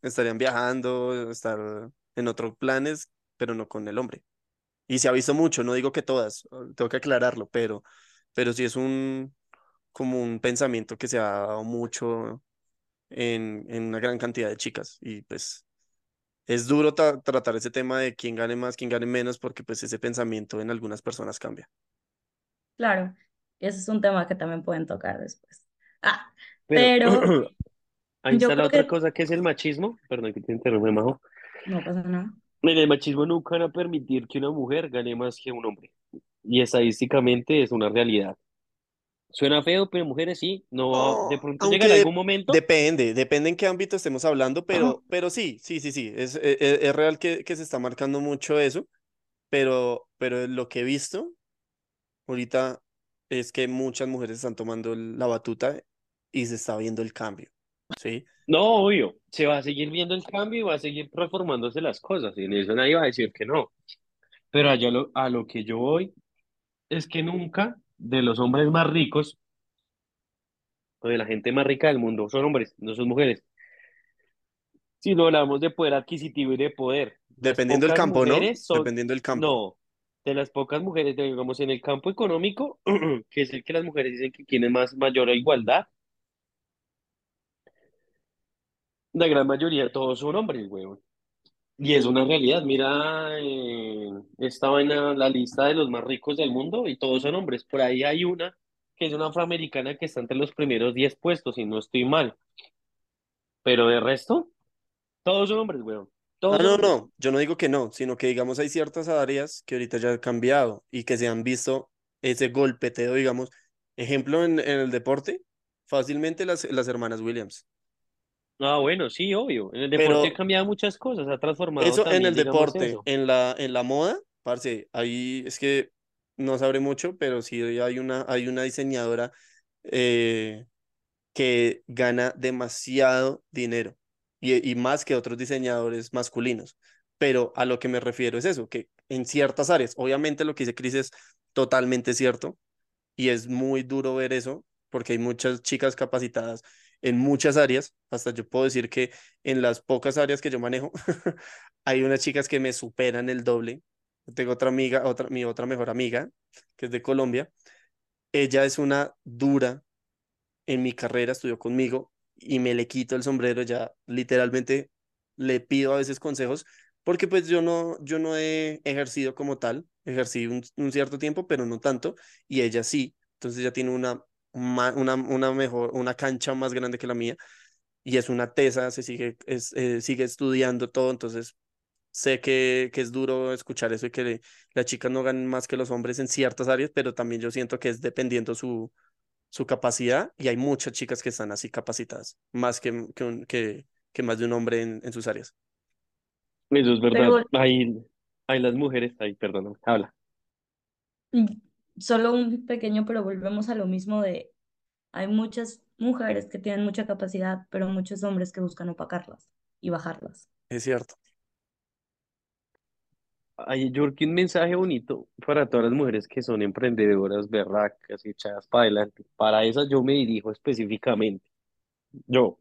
estarían viajando, estar en otros planes, pero no con el hombre. Y se ha visto mucho, no digo que todas, tengo que aclararlo, pero, pero sí es un, como un pensamiento que se ha dado mucho en, en una gran cantidad de chicas. Y pues es duro tra- tratar ese tema de quién gane más, quién gane menos, porque pues ese pensamiento en algunas personas cambia. Claro, ese es un tema que también pueden tocar después. Ah, Pero pero ahí yo está la otra que cosa que es el machismo, perdón que te interrumpa, Majo. no pasa nada. En el machismo nunca van a permitir que una mujer gane más que un hombre. Y estadísticamente es una realidad. Suena feo, pero mujeres sí, no, de Oh, pronto aunque llegará de- algún momento. depende, depende en qué ámbito estemos hablando, pero, pero sí, sí, sí, sí, es, e- e- es, real que, que se está marcando mucho eso, pero, pero lo que he visto ahorita es que muchas mujeres están tomando la batuta y se está viendo el cambio, ¿sí? No, obvio, se va a seguir viendo el cambio y va a seguir reformándose las cosas, y en eso nadie va a decir que no. Pero allá lo, a lo que yo voy es que nunca de los hombres más ricos o de la gente más rica del mundo son hombres, no son mujeres. Si no hablamos de poder adquisitivo y de poder, Dependiendo del campo, ¿no? son, Dependiendo del campo. no, de las pocas mujeres, digamos, en el campo económico, que es el que las mujeres dicen que tienen más mayor igualdad, la gran mayoría todos son hombres, weón. Y es una realidad. Mira, eh, esta vaina, la lista de los más ricos del mundo y todos son hombres. Por ahí hay una que es una afroamericana que está entre los primeros 10 puestos, y no estoy mal. Pero de resto, todos son hombres, weón. Todos no, hombres. no, yo no digo que no, sino que digamos hay ciertas áreas que ahorita ya han cambiado y que se han visto ese golpeteo, digamos, ejemplo en, en el deporte, fácilmente las, las hermanas Williams. Ah, bueno, sí, obvio. En el deporte ha cambiado muchas cosas, ha transformado eso en el deporte, eso. en la, en la moda, parce, ahí es que no sabré mucho, pero sí hay una, hay una diseñadora eh, que gana demasiado dinero y, y más que otros diseñadores masculinos. Pero a lo que me refiero es eso, que en ciertas áreas, obviamente lo que dice Chris es totalmente cierto y es muy duro ver eso porque hay muchas chicas capacitadas en muchas áreas, hasta yo puedo decir que en las pocas áreas que yo manejo, hay unas chicas que me superan el doble. Tengo otra amiga, otra, mi otra mejor amiga, que es de Colombia. Ella es una dura en mi carrera, estudió conmigo y me le quito el sombrero, ya literalmente le pido a veces consejos, porque pues yo no, yo no he ejercido como tal, ejercí un, un cierto tiempo, pero no tanto, y ella sí, entonces ya tiene una, una, una mejor, una cancha más grande que la mía, y es una tesa, se sigue, es, eh, sigue estudiando todo, entonces sé que, que es duro escuchar eso y que le- las chicas no ganan más que los hombres en ciertas áreas, pero también yo siento que es dependiendo su su capacidad y hay muchas chicas que están así capacitadas, más que, que, un- que, que más de un hombre en, en sus áreas. Eso es verdad. Pero Hay, hay las mujeres, ay, perdóname, habla. Solo un pequeño, pero volvemos a lo mismo de, hay muchas mujeres que tienen mucha capacidad, pero muchos hombres que buscan opacarlas y bajarlas. Es cierto. Hay, yo creo que un mensaje bonito para todas las mujeres que son emprendedoras, berracas, echadas para adelante. Para esas yo me dirijo específicamente. Yo,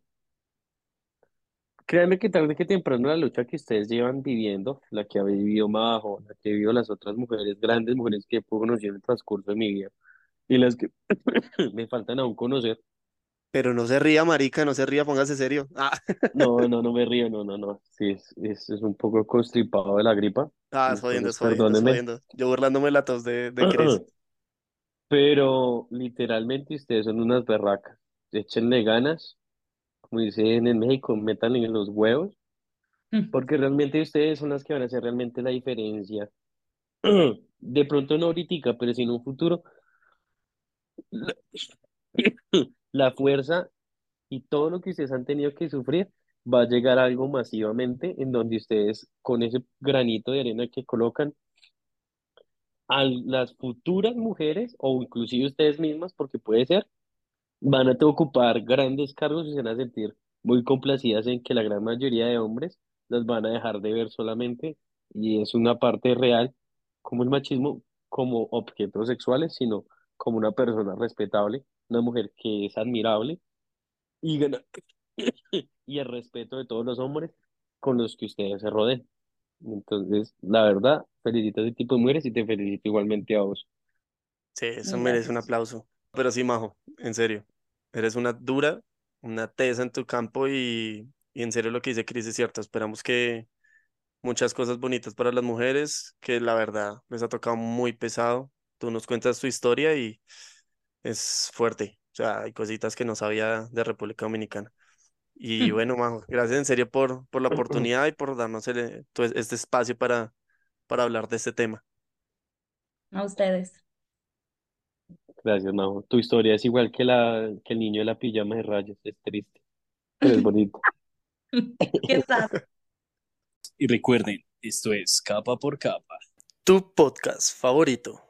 créanme que tarde que temprano la lucha que ustedes llevan viviendo, la que ha vivido Majo, la que vivido las otras mujeres, grandes mujeres que he conocido en el transcurso de mi vida, y las que me faltan aún conocer. Pero no se ría, marica, no se ría, póngase serio. Ah, No, no, no me río, no, no, no. Sí, es, es, es un poco constipado de la gripa, ah, es jodiendo, es jodiendo, es perdónenme. jodiendo. Yo burlándome la tos de, de Chris. Pero literalmente ustedes son unas berracas. Échenle ganas, como dicen en México, métanle en los huevos, Mm. porque realmente ustedes son las que van a hacer realmente la diferencia. De pronto no ahorita, pero sí en un futuro, la, la fuerza y todo lo que ustedes han tenido que sufrir va a llegar a algo masivamente en donde ustedes con ese granito de arena que colocan a las futuras mujeres o inclusive ustedes mismas, porque puede ser Van a ocupar grandes cargos y se van a sentir muy complacidas en que la gran mayoría de hombres las van a dejar de ver solamente, y es una parte real, como el machismo, como objetos sexuales, sino como una persona respetable, una mujer que es admirable y gana, y el respeto de todos los hombres con los que ustedes se rodeen. Entonces, la verdad, felicito a ese tipo de mujeres y te felicito igualmente a vos. Sí, eso merece un Gracias. aplauso. Pero sí, Majo, en serio. Eres una dura, una tesa en tu campo y, y en serio lo que dice Chris es cierto. Esperamos que muchas cosas bonitas para las mujeres, que la verdad les ha tocado muy pesado. Tú nos cuentas tu historia y es fuerte. O sea, hay cositas que no sabía de República Dominicana. Y bueno, Majo, gracias en serio por, por la oportunidad y por darnos el- tu- este espacio para, para hablar de este tema. A ustedes. Gracias, Majo. Tu historia es igual que la que el niño de la pijama de rayas, es triste, pero es bonito. Qué sad. Y recuerden, esto es capa por capa. Tu podcast favorito.